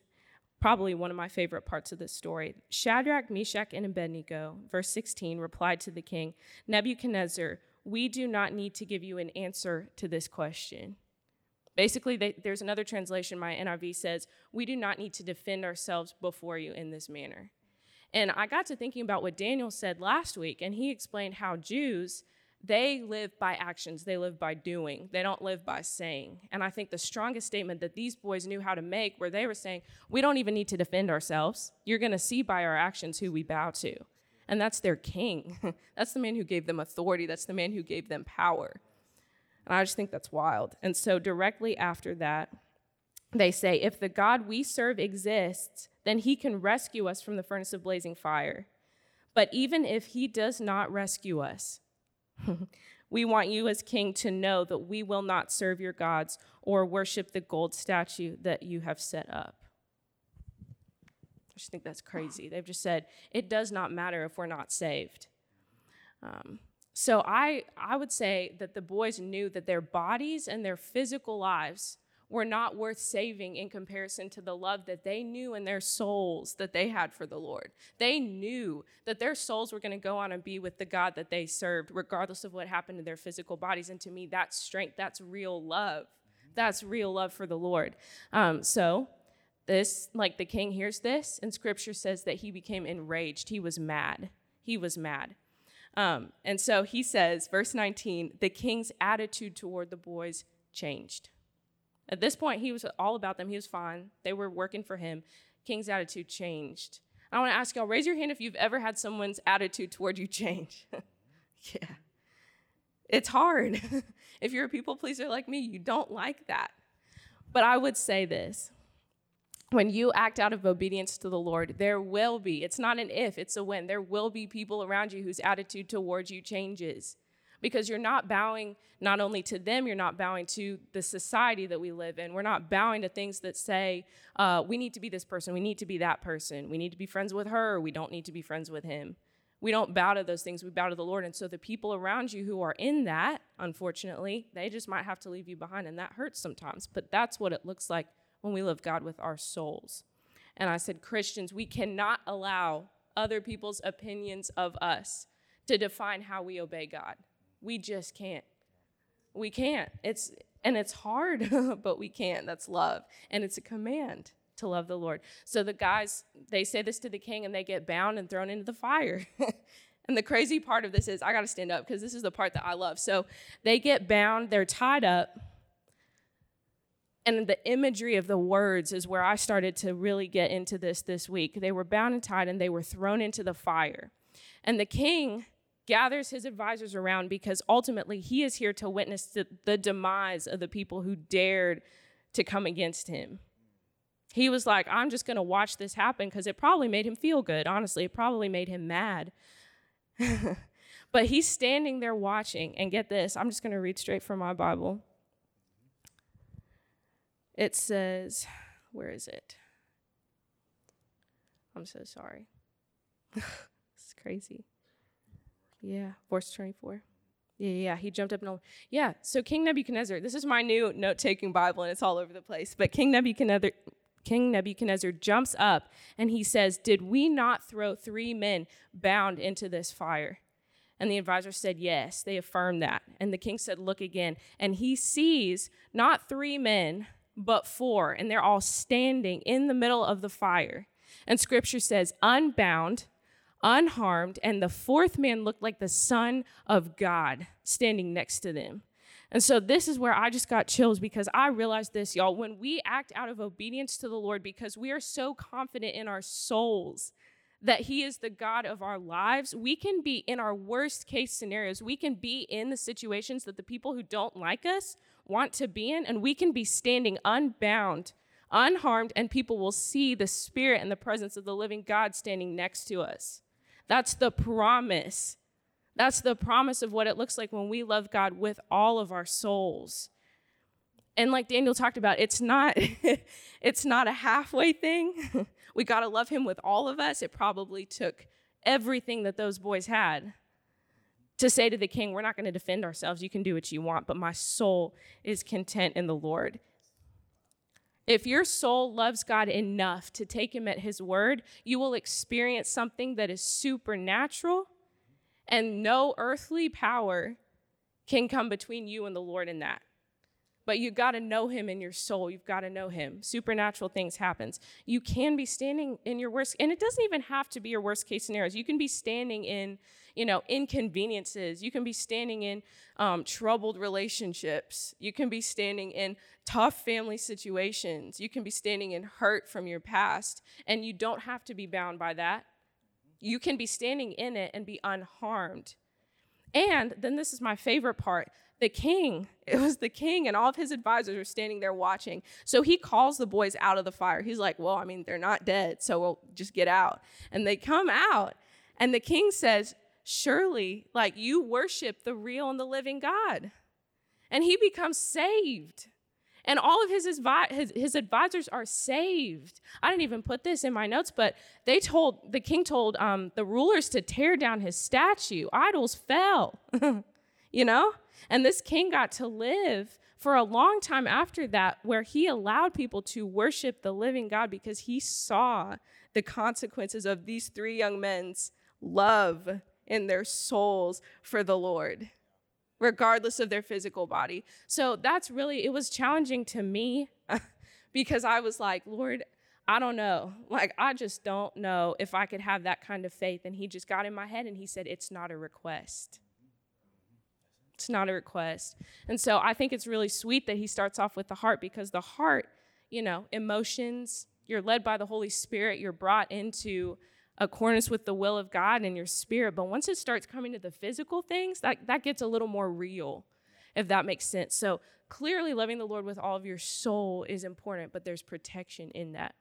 probably one of my favorite parts of this story. Shadrach, Meshach, and Abednego, verse 16, replied to the king Nebuchadnezzar, we do not need to give you an answer to this question. Basically, they, there's another translation, my NIV says, We do not need to defend ourselves before you in this manner. And I got to thinking about what Daniel said last week, and he explained how Jews they live by actions, they live by doing, they don't live by saying. And I think the strongest statement that these boys knew how to make, where they were saying, We don't even need to defend ourselves. You're going to see by our actions who we bow to. And that's their king. that's the man who gave them authority, that's the man who gave them power. And I just think that's wild. And so, directly after that, they say, If the God we serve exists, then he can rescue us from the furnace of blazing fire. But even if he does not rescue us, we want you as king to know that we will not serve your gods or worship the gold statue that you have set up. I just think that's crazy. They've just said it does not matter if we're not saved. Um, so I, I would say that the boys knew that their bodies and their physical lives were not worth saving in comparison to the love that they knew in their souls that they had for the Lord. They knew that their souls were going to go on and be with the God that they served, regardless of what happened to their physical bodies. And to me, that's strength, that's real love. That's real love for the Lord. Um, so, this, like the king hears this, and scripture says that he became enraged. He was mad. He was mad. Um, and so he says, verse 19, the king's attitude toward the boys changed. At this point, he was all about them. He was fine. They were working for him. King's attitude changed. I want to ask y'all raise your hand if you've ever had someone's attitude toward you change. yeah. It's hard. if you're a people pleaser like me, you don't like that. But I would say this when you act out of obedience to the Lord, there will be, it's not an if, it's a when, there will be people around you whose attitude towards you changes because you're not bowing not only to them, you're not bowing to the society that we live in. We're not bowing to things that say, uh, we need to be this person, we need to be that person, we need to be friends with her, we don't need to be friends with him. We don't bow to those things, we bow to the Lord. And so the people around you who are in that, unfortunately, they just might have to leave you behind, and that hurts sometimes. But that's what it looks like when we love God with our souls. And I said, Christians, we cannot allow other people's opinions of us to define how we obey God. We just can't. We can't. It's and it's hard, but we can't. That's love. And it's a command to love the Lord. So the guys, they say this to the king and they get bound and thrown into the fire. and the crazy part of this is I got to stand up because this is the part that I love. So they get bound, they're tied up. And the imagery of the words is where I started to really get into this this week. They were bound and tied and they were thrown into the fire. And the king gathers his advisors around because ultimately he is here to witness the, the demise of the people who dared to come against him. He was like, I'm just going to watch this happen because it probably made him feel good. Honestly, it probably made him mad. but he's standing there watching. And get this, I'm just going to read straight from my Bible. It says, where is it? I'm so sorry. it's crazy. Yeah, verse 24. Yeah, yeah, he jumped up and yeah. So King Nebuchadnezzar, this is my new note-taking Bible, and it's all over the place. But King Nebuchadnezzar, King Nebuchadnezzar jumps up and he says, "Did we not throw three men bound into this fire?" And the advisor said, "Yes." They affirmed that, and the king said, "Look again." And he sees not three men, but four, and they're all standing in the middle of the fire. And Scripture says, "Unbound." unharmed, and the fourth man looked like the Son of God standing next to them. And so this is where I just got chills because I realized this, y'all. When we act out of obedience to the Lord because we are so confident in our souls that He is the God of our lives, we can be in our worst case scenarios. We can be in the situations that the people who don't like us want to be in, and we can be standing unbound, unharmed, and people will see the spirit and the presence of the living God standing next to us. That's the promise. That's the promise of what it looks like when we love God with all of our souls. And like Daniel talked about, it's not it's not a halfway thing. we got to love him with all of us. It probably took everything that those boys had to say to the king, We're not going to defend ourselves. You can do what you want, but my soul is content in the Lord. If your soul loves God enough to take him at his word, you will experience something that is supernatural, and no earthly power can come between you and the Lord in that. But you got to know him in your soul. You've got to know him. Supernatural things happens. You can be standing in your worst and it doesn't even have to be your worst case scenarios. You can be standing in you know inconveniences you can be standing in um, troubled relationships you can be standing in tough family situations you can be standing in hurt from your past and you don't have to be bound by that you can be standing in it and be unharmed and then this is my favorite part the king. It was the king, and all of his advisors were standing there watching. So he calls the boys out of the fire. He's like, Well, I mean, they're not dead, so we'll just get out. And they come out, and the king says, Surely, like, you worship the real and the living God. And he becomes saved. And all of his, his, his advisors are saved. I didn't even put this in my notes, but they told, the king told um, the rulers to tear down his statue. Idols fell, you know? And this king got to live for a long time after that, where he allowed people to worship the living God because he saw the consequences of these three young men's love in their souls for the Lord, regardless of their physical body. So that's really, it was challenging to me because I was like, Lord, I don't know. Like, I just don't know if I could have that kind of faith. And he just got in my head and he said, It's not a request. It's not a request. And so I think it's really sweet that he starts off with the heart because the heart, you know, emotions, you're led by the Holy Spirit, you're brought into accordance with the will of God and your spirit. But once it starts coming to the physical things, that, that gets a little more real, if that makes sense. So clearly, loving the Lord with all of your soul is important, but there's protection in that.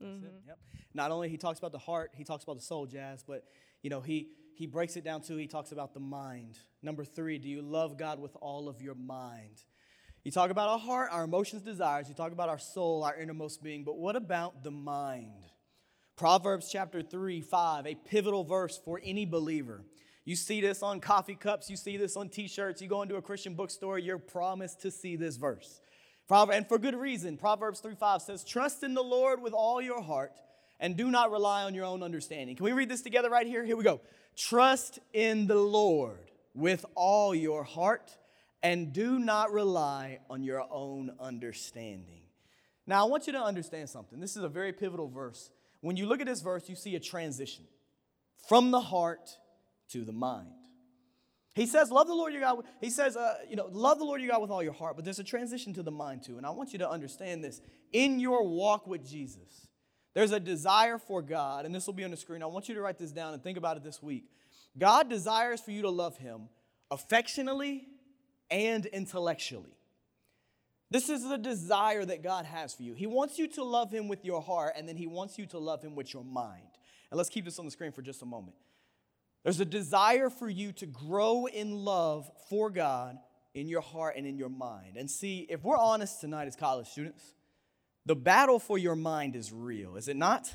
That's mm-hmm. it. Yep. Not only he talks about the heart, he talks about the soul, Jazz, but you know, he he breaks it down too. he talks about the mind. Number three, do you love God with all of your mind? You talk about our heart, our emotions, desires. You talk about our soul, our innermost being. But what about the mind? Proverbs chapter 3, 5, a pivotal verse for any believer. You see this on coffee cups, you see this on t shirts, you go into a Christian bookstore, you're promised to see this verse. And for good reason. Proverbs 3, 5 says, Trust in the Lord with all your heart and do not rely on your own understanding. Can we read this together right here? Here we go. Trust in the Lord with all your heart and do not rely on your own understanding. Now, I want you to understand something. This is a very pivotal verse. When you look at this verse, you see a transition from the heart to the mind. He says, Love the Lord your God. He says, uh, you know, love the Lord your God with all your heart, but there's a transition to the mind too. And I want you to understand this. In your walk with Jesus, there's a desire for God, and this will be on the screen. I want you to write this down and think about it this week. God desires for you to love Him affectionately and intellectually. This is the desire that God has for you. He wants you to love Him with your heart, and then He wants you to love Him with your mind. And let's keep this on the screen for just a moment. There's a desire for you to grow in love for God in your heart and in your mind. And see, if we're honest tonight as college students, the battle for your mind is real, is it not?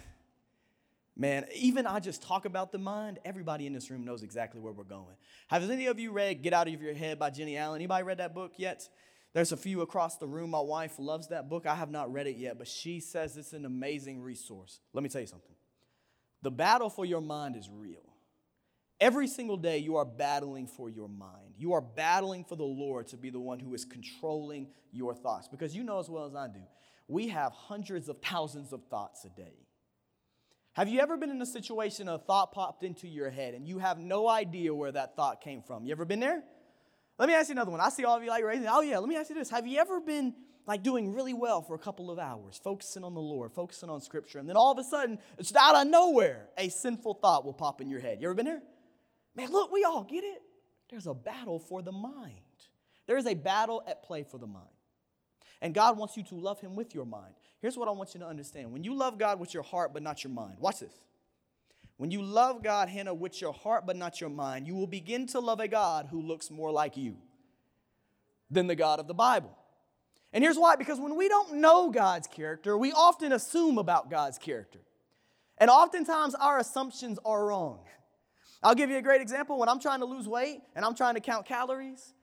Man, even I just talk about the mind, everybody in this room knows exactly where we're going. Have any of you read Get Out of Your Head by Jennie Allen? Anybody read that book yet? There's a few across the room. My wife loves that book. I have not read it yet, but she says it's an amazing resource. Let me tell you something. The battle for your mind is real. Every single day, you are battling for your mind. You are battling for the Lord to be the one who is controlling your thoughts. Because you know as well as I do, we have hundreds of thousands of thoughts a day. Have you ever been in a situation a thought popped into your head and you have no idea where that thought came from? You ever been there? Let me ask you another one. I see all of you like raising. Oh yeah, let me ask you this. Have you ever been like doing really well for a couple of hours, focusing on the Lord, focusing on scripture, and then all of a sudden, it's out of nowhere, a sinful thought will pop in your head. You ever been there? Man, look, we all get it. There's a battle for the mind. There is a battle at play for the mind. And God wants you to love Him with your mind. Here's what I want you to understand when you love God with your heart, but not your mind, watch this. When you love God, Hannah, with your heart, but not your mind, you will begin to love a God who looks more like you than the God of the Bible. And here's why because when we don't know God's character, we often assume about God's character. And oftentimes our assumptions are wrong. I'll give you a great example. When I'm trying to lose weight and I'm trying to count calories,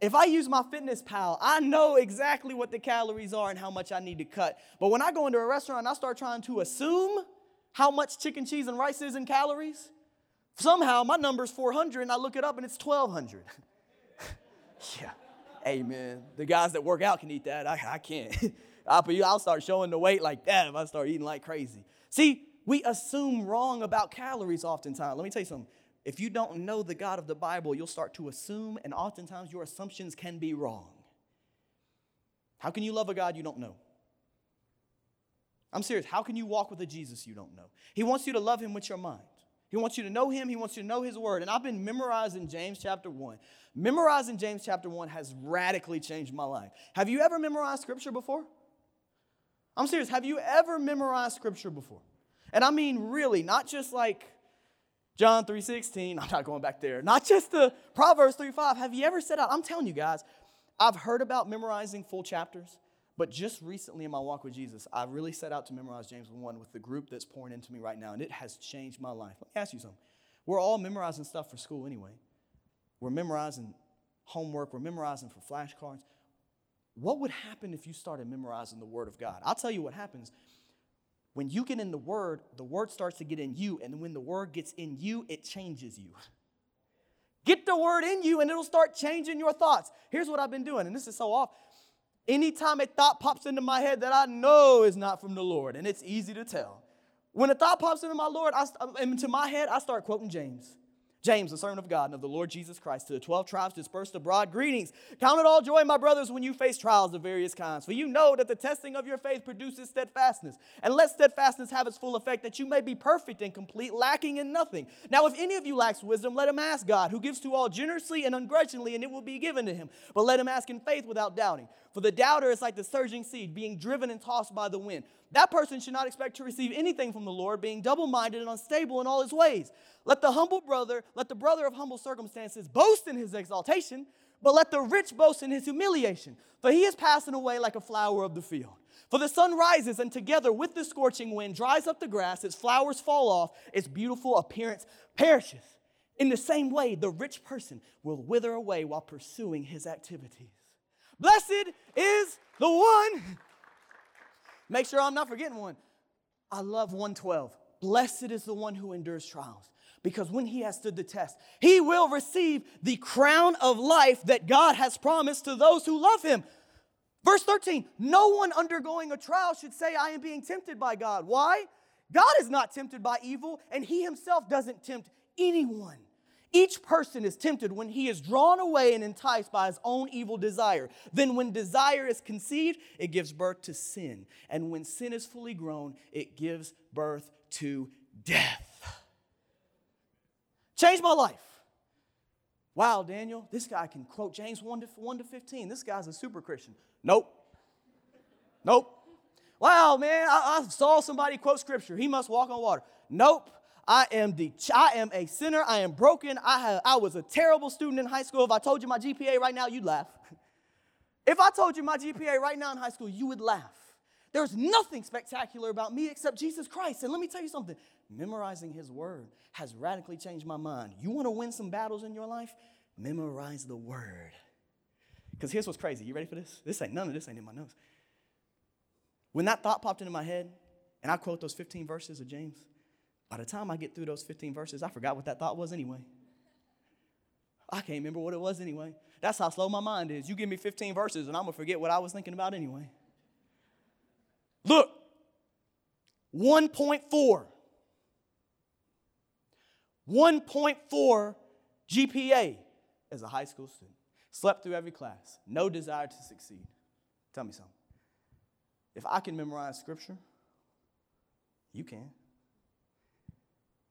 if I use MyFitnessPal, I know exactly what the calories are and how much I need to cut. But when I go into a restaurant and I start trying to assume how much chicken, cheese, and rice is in calories, somehow my number's 400 and I look it up and it's 1200. yeah. Amen. The guys that work out can eat that. I, I can't. I'll start showing the weight like that if I start eating like crazy. See, we assume wrong about calories oftentimes. Let me tell you something. If you don't know the God of the Bible, you'll start to assume, and oftentimes your assumptions can be wrong. How can you love a God you don't know? I'm serious. How can you walk with a Jesus you don't know? He wants you to love him with your mind. He wants you to know him. He wants you to know his word. And I've been memorizing James chapter 1. Memorizing James chapter 1 has radically changed my life. Have you ever memorized scripture before? I'm serious. Have you ever memorized scripture before? And I mean really, not just like John 3:16, I'm not going back there. Not just the Proverbs 3:5. Have you ever said out? I'm telling you guys, I've heard about memorizing full chapters, but just recently in my walk with Jesus, I really set out to memorize James 1 with the group that's pouring into me right now, and it has changed my life. Let me ask you something. We're all memorizing stuff for school anyway. We're memorizing homework, we're memorizing for flashcards. What would happen if you started memorizing the Word of God? I'll tell you what happens. When you get in the Word, the Word starts to get in you, and when the Word gets in you, it changes you. Get the Word in you, and it'll start changing your thoughts. Here's what I've been doing, and this is so off. Anytime a thought pops into my head that I know is not from the Lord, and it's easy to tell. When a thought pops into my Lord, I, uh, into my head, I start quoting James. James, the servant of God and of the Lord Jesus Christ, to the 12 tribes dispersed abroad, greetings. Count it all joy, my brothers, when you face trials of various kinds. For you know that the testing of your faith produces steadfastness. And let steadfastness have its full effect, that you may be perfect and complete, lacking in nothing. Now, if any of you lacks wisdom, let him ask God, who gives to all generously and ungrudgingly, and it will be given to him. But let him ask in faith without doubting. For the doubter is like the surging seed, being driven and tossed by the wind. That person should not expect to receive anything from the Lord, being double minded and unstable in all his ways. Let the humble brother, let the brother of humble circumstances boast in his exaltation, but let the rich boast in his humiliation. For he is passing away like a flower of the field. For the sun rises, and together with the scorching wind dries up the grass, its flowers fall off, its beautiful appearance perishes. In the same way, the rich person will wither away while pursuing his activities. Blessed is the one Make sure I'm not forgetting one. I love 112. Blessed is the one who endures trials, because when he has stood the test, he will receive the crown of life that God has promised to those who love him. Verse 13 No one undergoing a trial should say, I am being tempted by God. Why? God is not tempted by evil, and he himself doesn't tempt anyone. Each person is tempted when he is drawn away and enticed by his own evil desire. Then, when desire is conceived, it gives birth to sin. And when sin is fully grown, it gives birth to death. Change my life. Wow, Daniel, this guy can quote James 1 to, 1 to 15. This guy's a super Christian. Nope. Nope. Wow, man, I, I saw somebody quote scripture. He must walk on water. Nope. I am, the, I am a sinner. I am broken. I, have, I was a terrible student in high school. If I told you my GPA right now, you'd laugh. If I told you my GPA right now in high school, you would laugh. There's nothing spectacular about me except Jesus Christ. And let me tell you something memorizing His Word has radically changed my mind. You want to win some battles in your life? Memorize the Word. Because here's what's crazy. You ready for this? This ain't none of this ain't in my notes. When that thought popped into my head, and I quote those 15 verses of James, by the time I get through those 15 verses, I forgot what that thought was anyway. I can't remember what it was anyway. That's how slow my mind is. You give me 15 verses and I'm going to forget what I was thinking about anyway. Look, 1.4. 1.4 GPA as a high school student. Slept through every class. No desire to succeed. Tell me something. If I can memorize scripture, you can.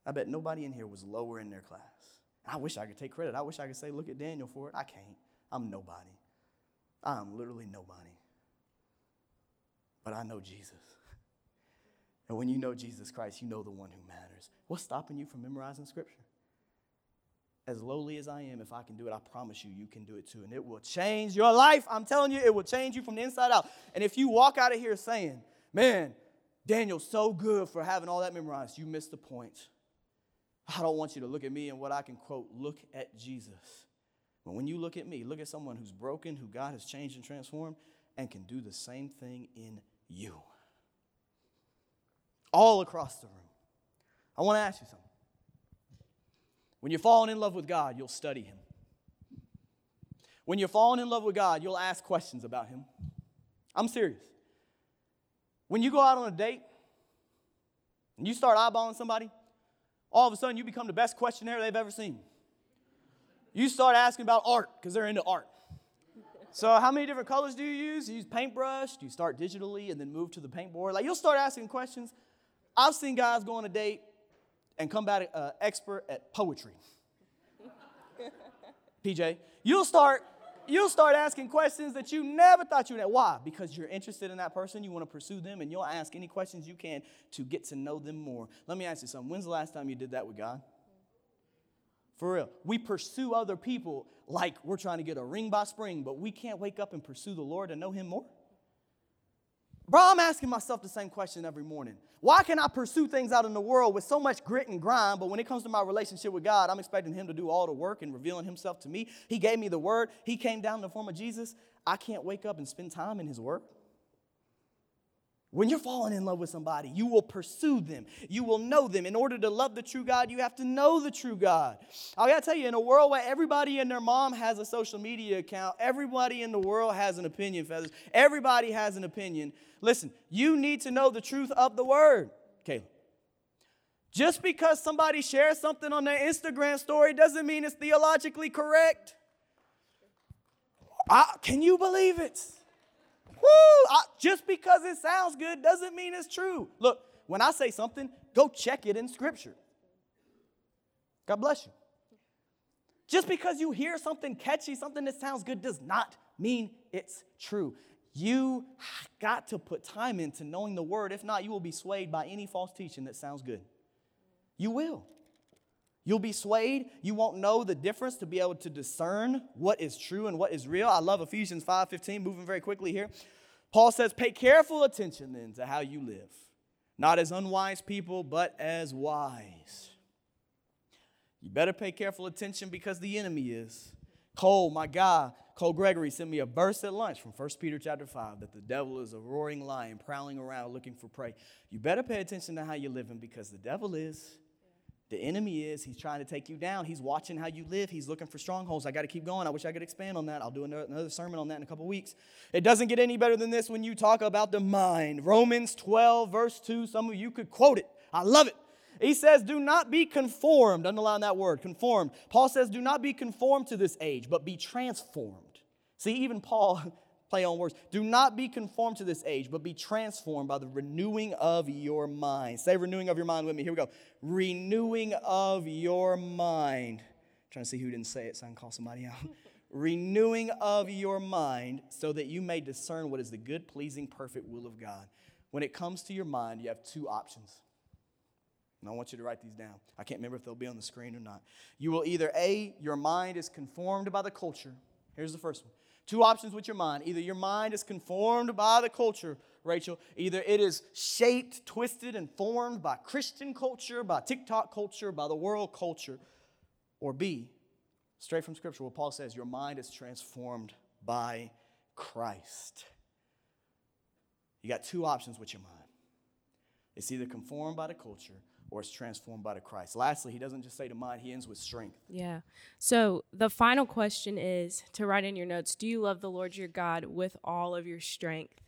I bet nobody in here was lower in their class. I wish I could take credit. I wish I could say, look at Daniel for it. I can't. I'm nobody. I'm literally nobody. but I know Jesus. And when you know Jesus Christ, you know the one who matters. What's stopping you from memorizing scripture? As lowly as I am, if I can do it, I promise you, you can do it too. And it will change your life. I'm telling you, it will change you from the inside out. And if you walk out of here saying, man, Daniel's so good for having all that memorized, you missed the point. I don't want you to look at me and what I can quote. Look at Jesus. But when you look at me, look at someone who's broken, who God has changed and transformed, and can do the same thing in you. All across the room. I want to ask you something. When you're falling in love with God, you'll study Him. When you're falling in love with God, you'll ask questions about Him. I'm serious. When you go out on a date and you start eyeballing somebody, all of a sudden you become the best questionnaire they've ever seen. You start asking about art because they're into art. So, how many different colors do you use? You use paintbrush? Do you start digitally and then move to the paintboard? Like, you'll start asking questions. I've seen guys go on a date and come back uh, expert at poetry. PJ, you'll start you'll start asking questions that you never thought you would. Why? Because you're interested in that person, you want to pursue them, and you'll ask any questions you can to get to know them more. Let me ask you something. When's the last time you did that with God? For real. We pursue other people like we're trying to get a ring by spring, but we can't wake up and pursue the Lord and know Him more. Bro, I'm asking myself the same question every morning. Why can I pursue things out in the world with so much grit and grind, but when it comes to my relationship with God, I'm expecting Him to do all the work and revealing Himself to me? He gave me the Word, He came down in the form of Jesus. I can't wake up and spend time in His Word. When you're falling in love with somebody, you will pursue them. You will know them. In order to love the true God, you have to know the true God. I gotta tell you, in a world where everybody and their mom has a social media account, everybody in the world has an opinion, feathers. Everybody has an opinion. Listen, you need to know the truth of the word. Caleb. Just because somebody shares something on their Instagram story doesn't mean it's theologically correct. I, can you believe it? Woo! I, just because it sounds good doesn't mean it's true. Look, when I say something, go check it in Scripture. God bless you. Just because you hear something catchy, something that sounds good, does not mean it's true. You got to put time into knowing the word. If not, you will be swayed by any false teaching that sounds good. You will. You'll be swayed. You won't know the difference to be able to discern what is true and what is real. I love Ephesians 5:15, moving very quickly here. Paul says, "Pay careful attention then to how you live, not as unwise people, but as wise." You better pay careful attention because the enemy is. Cole, my guy, Cole Gregory sent me a verse at lunch from 1 Peter chapter 5 that the devil is a roaring lion prowling around looking for prey. You better pay attention to how you're living because the devil is. The enemy is, he's trying to take you down. He's watching how you live. He's looking for strongholds. I got to keep going. I wish I could expand on that. I'll do another sermon on that in a couple weeks. It doesn't get any better than this when you talk about the mind. Romans 12, verse 2, some of you could quote it. I love it. He says, Do not be conformed. Underline that word, conformed. Paul says, Do not be conformed to this age, but be transformed. See, even Paul play on words. Do not be conformed to this age, but be transformed by the renewing of your mind. Say renewing of your mind with me. Here we go. Renewing of your mind. I'm trying to see who didn't say it so I can call somebody out. renewing of your mind so that you may discern what is the good, pleasing, perfect will of God. When it comes to your mind, you have two options. And I want you to write these down. I can't remember if they'll be on the screen or not. You will either A, your mind is conformed by the culture. Here's the first one Two options with your mind. Either your mind is conformed by the culture, Rachel, either it is shaped, twisted, and formed by Christian culture, by TikTok culture, by the world culture, or B, straight from Scripture, what Paul says, your mind is transformed by Christ. You got two options with your mind. It's either conformed by the culture or it's transformed by the Christ. Lastly, he doesn't just say to mind, he ends with strength. Yeah. So the final question is to write in your notes Do you love the Lord your God with all of your strength?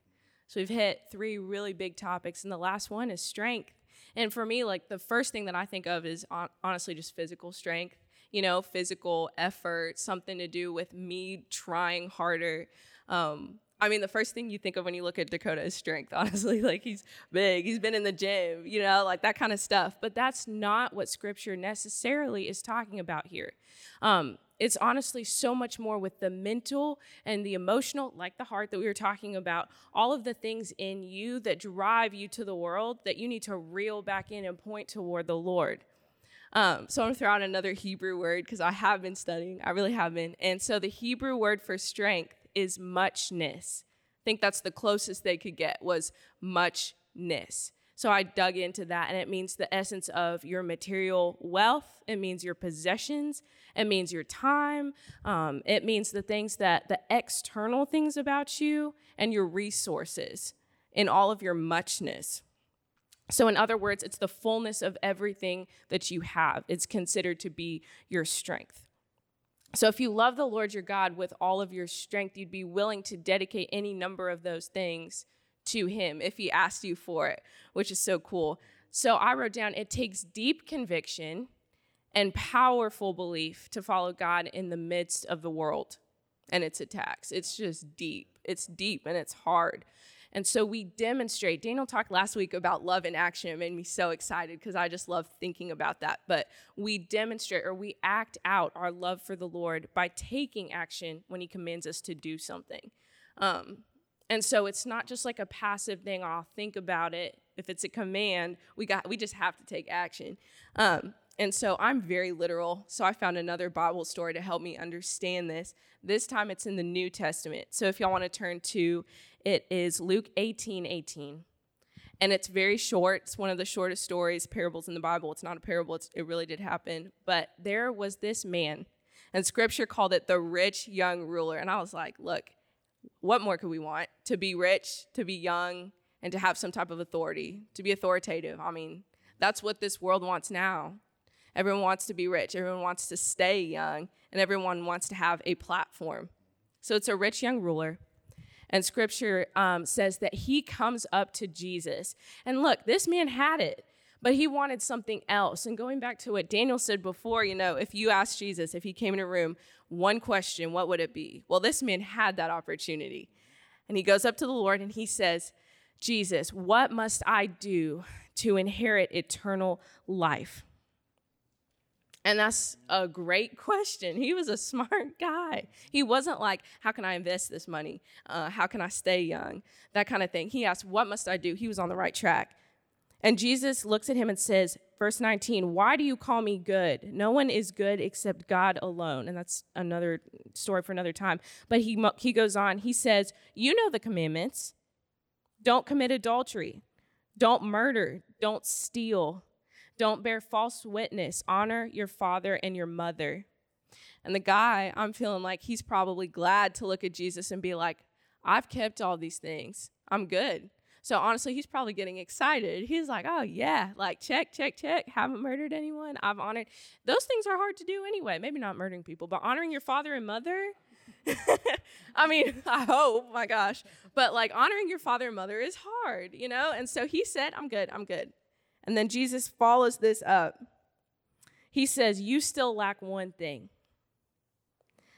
So we've hit three really big topics, and the last one is strength. And for me, like the first thing that I think of is on, honestly just physical strength, you know, physical effort, something to do with me trying harder. Um, I mean, the first thing you think of when you look at Dakota is strength, honestly. Like he's big, he's been in the gym, you know, like that kind of stuff. But that's not what scripture necessarily is talking about here. Um, it's honestly so much more with the mental and the emotional, like the heart that we were talking about, all of the things in you that drive you to the world that you need to reel back in and point toward the Lord. Um, so I'm gonna throw out another Hebrew word because I have been studying, I really have been. And so the Hebrew word for strength is muchness. I think that's the closest they could get was muchness. So I dug into that, and it means the essence of your material wealth. It means your possessions. It means your time. Um, it means the things that the external things about you and your resources in all of your muchness. So, in other words, it's the fullness of everything that you have. It's considered to be your strength. So, if you love the Lord your God with all of your strength, you'd be willing to dedicate any number of those things to Him if He asked you for it, which is so cool. So, I wrote down it takes deep conviction and powerful belief to follow God in the midst of the world and its attacks. It's just deep. It's deep and it's hard. And so we demonstrate. Daniel talked last week about love in action. It made me so excited because I just love thinking about that. But we demonstrate or we act out our love for the Lord by taking action when He commands us to do something. Um, and so it's not just like a passive thing. I'll think about it. If it's a command, we got we just have to take action. Um, and so I'm very literal. So I found another Bible story to help me understand this. This time it's in the New Testament. So if y'all want to turn to it is Luke 18 18. And it's very short. It's one of the shortest stories, parables in the Bible. It's not a parable, it really did happen. But there was this man, and scripture called it the rich young ruler. And I was like, look, what more could we want? To be rich, to be young, and to have some type of authority, to be authoritative. I mean, that's what this world wants now. Everyone wants to be rich, everyone wants to stay young, and everyone wants to have a platform. So it's a rich young ruler. And scripture um, says that he comes up to Jesus. And look, this man had it, but he wanted something else. And going back to what Daniel said before, you know, if you asked Jesus, if he came in a room, one question, what would it be? Well, this man had that opportunity. And he goes up to the Lord and he says, Jesus, what must I do to inherit eternal life? And that's a great question. He was a smart guy. He wasn't like, How can I invest this money? Uh, how can I stay young? That kind of thing. He asked, What must I do? He was on the right track. And Jesus looks at him and says, verse 19, Why do you call me good? No one is good except God alone. And that's another story for another time. But he, he goes on, he says, You know the commandments don't commit adultery, don't murder, don't steal don't bear false witness. Honor your father and your mother. And the guy, I'm feeling like he's probably glad to look at Jesus and be like, I've kept all these things. I'm good. So honestly, he's probably getting excited. He's like, oh, yeah, like check, check, check. Haven't murdered anyone. I've honored. Those things are hard to do anyway. Maybe not murdering people, but honoring your father and mother. I mean, I hope, my gosh. But like honoring your father and mother is hard, you know? And so he said, I'm good, I'm good. And then Jesus follows this up. He says, You still lack one thing.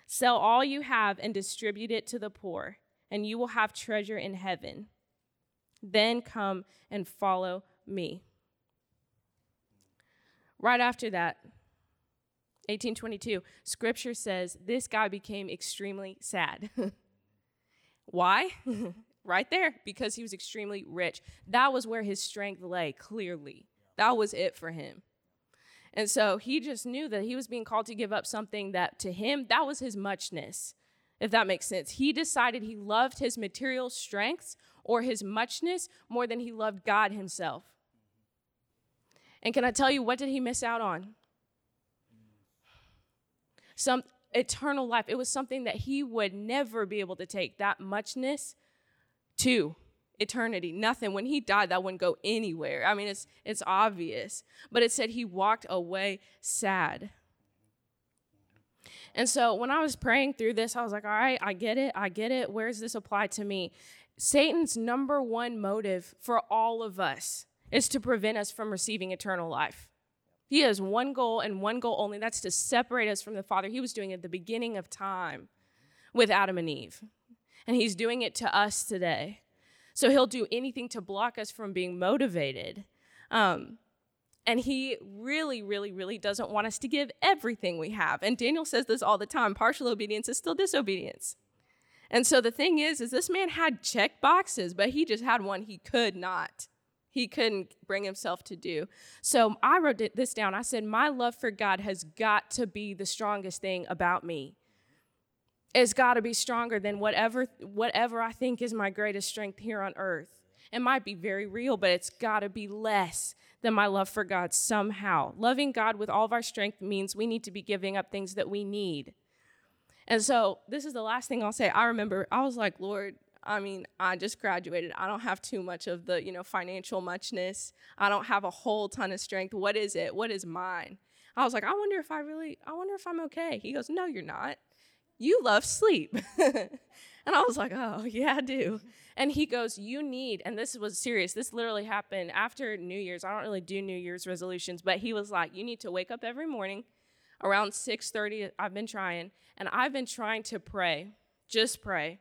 Sell all you have and distribute it to the poor, and you will have treasure in heaven. Then come and follow me. Right after that, 1822, scripture says this guy became extremely sad. Why? right there because he was extremely rich. That was where his strength lay, clearly. That was it for him. And so he just knew that he was being called to give up something that to him, that was his muchness, if that makes sense. He decided he loved his material strengths or his muchness more than he loved God himself. And can I tell you, what did he miss out on? Some eternal life. It was something that he would never be able to take, that muchness to eternity. Nothing. When he died, that wouldn't go anywhere. I mean, it's it's obvious. But it said he walked away sad. And so when I was praying through this, I was like, all right, I get it. I get it. Where does this apply to me? Satan's number one motive for all of us is to prevent us from receiving eternal life. He has one goal and one goal only that's to separate us from the Father. He was doing it at the beginning of time with Adam and Eve. And he's doing it to us today. So he'll do anything to block us from being motivated. Um, and he really, really, really doesn't want us to give everything we have. And Daniel says this all the time partial obedience is still disobedience. And so the thing is, is this man had check boxes, but he just had one he could not. He couldn't bring himself to do. So I wrote this down. I said, My love for God has got to be the strongest thing about me. It's got to be stronger than whatever, whatever I think is my greatest strength here on earth. It might be very real, but it's got to be less than my love for God somehow. Loving God with all of our strength means we need to be giving up things that we need. And so, this is the last thing I'll say. I remember I was like, Lord, I mean, I just graduated. I don't have too much of the, you know, financial muchness. I don't have a whole ton of strength. What is it? What is mine? I was like, I wonder if I really, I wonder if I'm okay. He goes, No, you're not. You love sleep. and I was like, Oh, yeah, I do. And he goes, You need, and this was serious. This literally happened after New Year's. I don't really do New Year's resolutions, but he was like, You need to wake up every morning around 6:30. I've been trying, and I've been trying to pray, just pray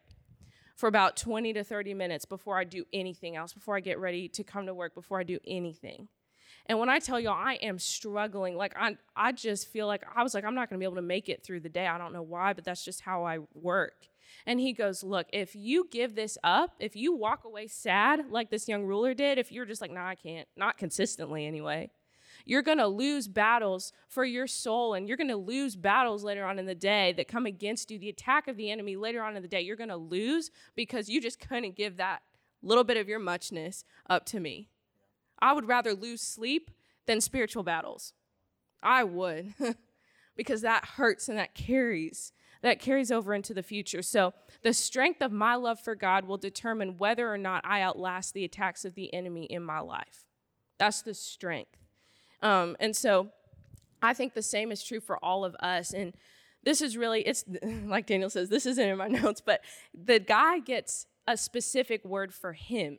for about 20 to 30 minutes before I do anything else, before I get ready to come to work, before I do anything. And when I tell y'all I am struggling, like I I just feel like I was like I'm not going to be able to make it through the day. I don't know why, but that's just how I work. And he goes, "Look, if you give this up, if you walk away sad like this young ruler did, if you're just like, "Nah, I can't." Not consistently anyway. You're going to lose battles for your soul, and you're going to lose battles later on in the day that come against you. The attack of the enemy later on in the day, you're going to lose because you just couldn't give that little bit of your muchness up to me. I would rather lose sleep than spiritual battles. I would, because that hurts and that carries. That carries over into the future. So, the strength of my love for God will determine whether or not I outlast the attacks of the enemy in my life. That's the strength. Um, and so I think the same is true for all of us. And this is really, it's like Daniel says, this isn't in my notes, but the guy gets a specific word for him.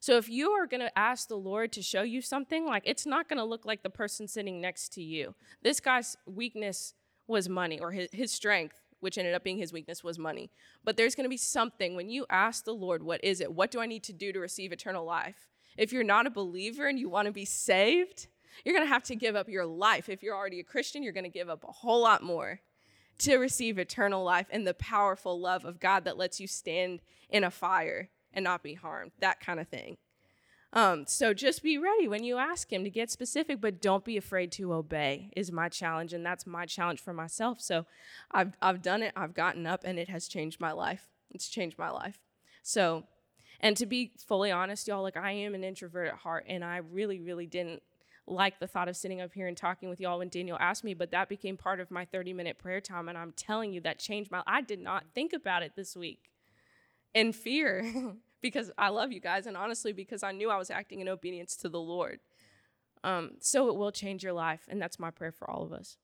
So if you are going to ask the Lord to show you something, like it's not going to look like the person sitting next to you. This guy's weakness was money, or his, his strength, which ended up being his weakness, was money. But there's going to be something when you ask the Lord, what is it? What do I need to do to receive eternal life? If you're not a believer and you want to be saved, you're going to have to give up your life. If you're already a Christian, you're going to give up a whole lot more to receive eternal life and the powerful love of God that lets you stand in a fire and not be harmed, that kind of thing. Um, so just be ready when you ask Him to get specific, but don't be afraid to obey, is my challenge. And that's my challenge for myself. So I've, I've done it, I've gotten up, and it has changed my life. It's changed my life. So, and to be fully honest, y'all, like I am an introvert at heart, and I really, really didn't like the thought of sitting up here and talking with y'all when Daniel asked me, but that became part of my 30 minute prayer time. And I'm telling you, that changed my I did not think about it this week in fear because I love you guys. And honestly, because I knew I was acting in obedience to the Lord. Um, so it will change your life. And that's my prayer for all of us.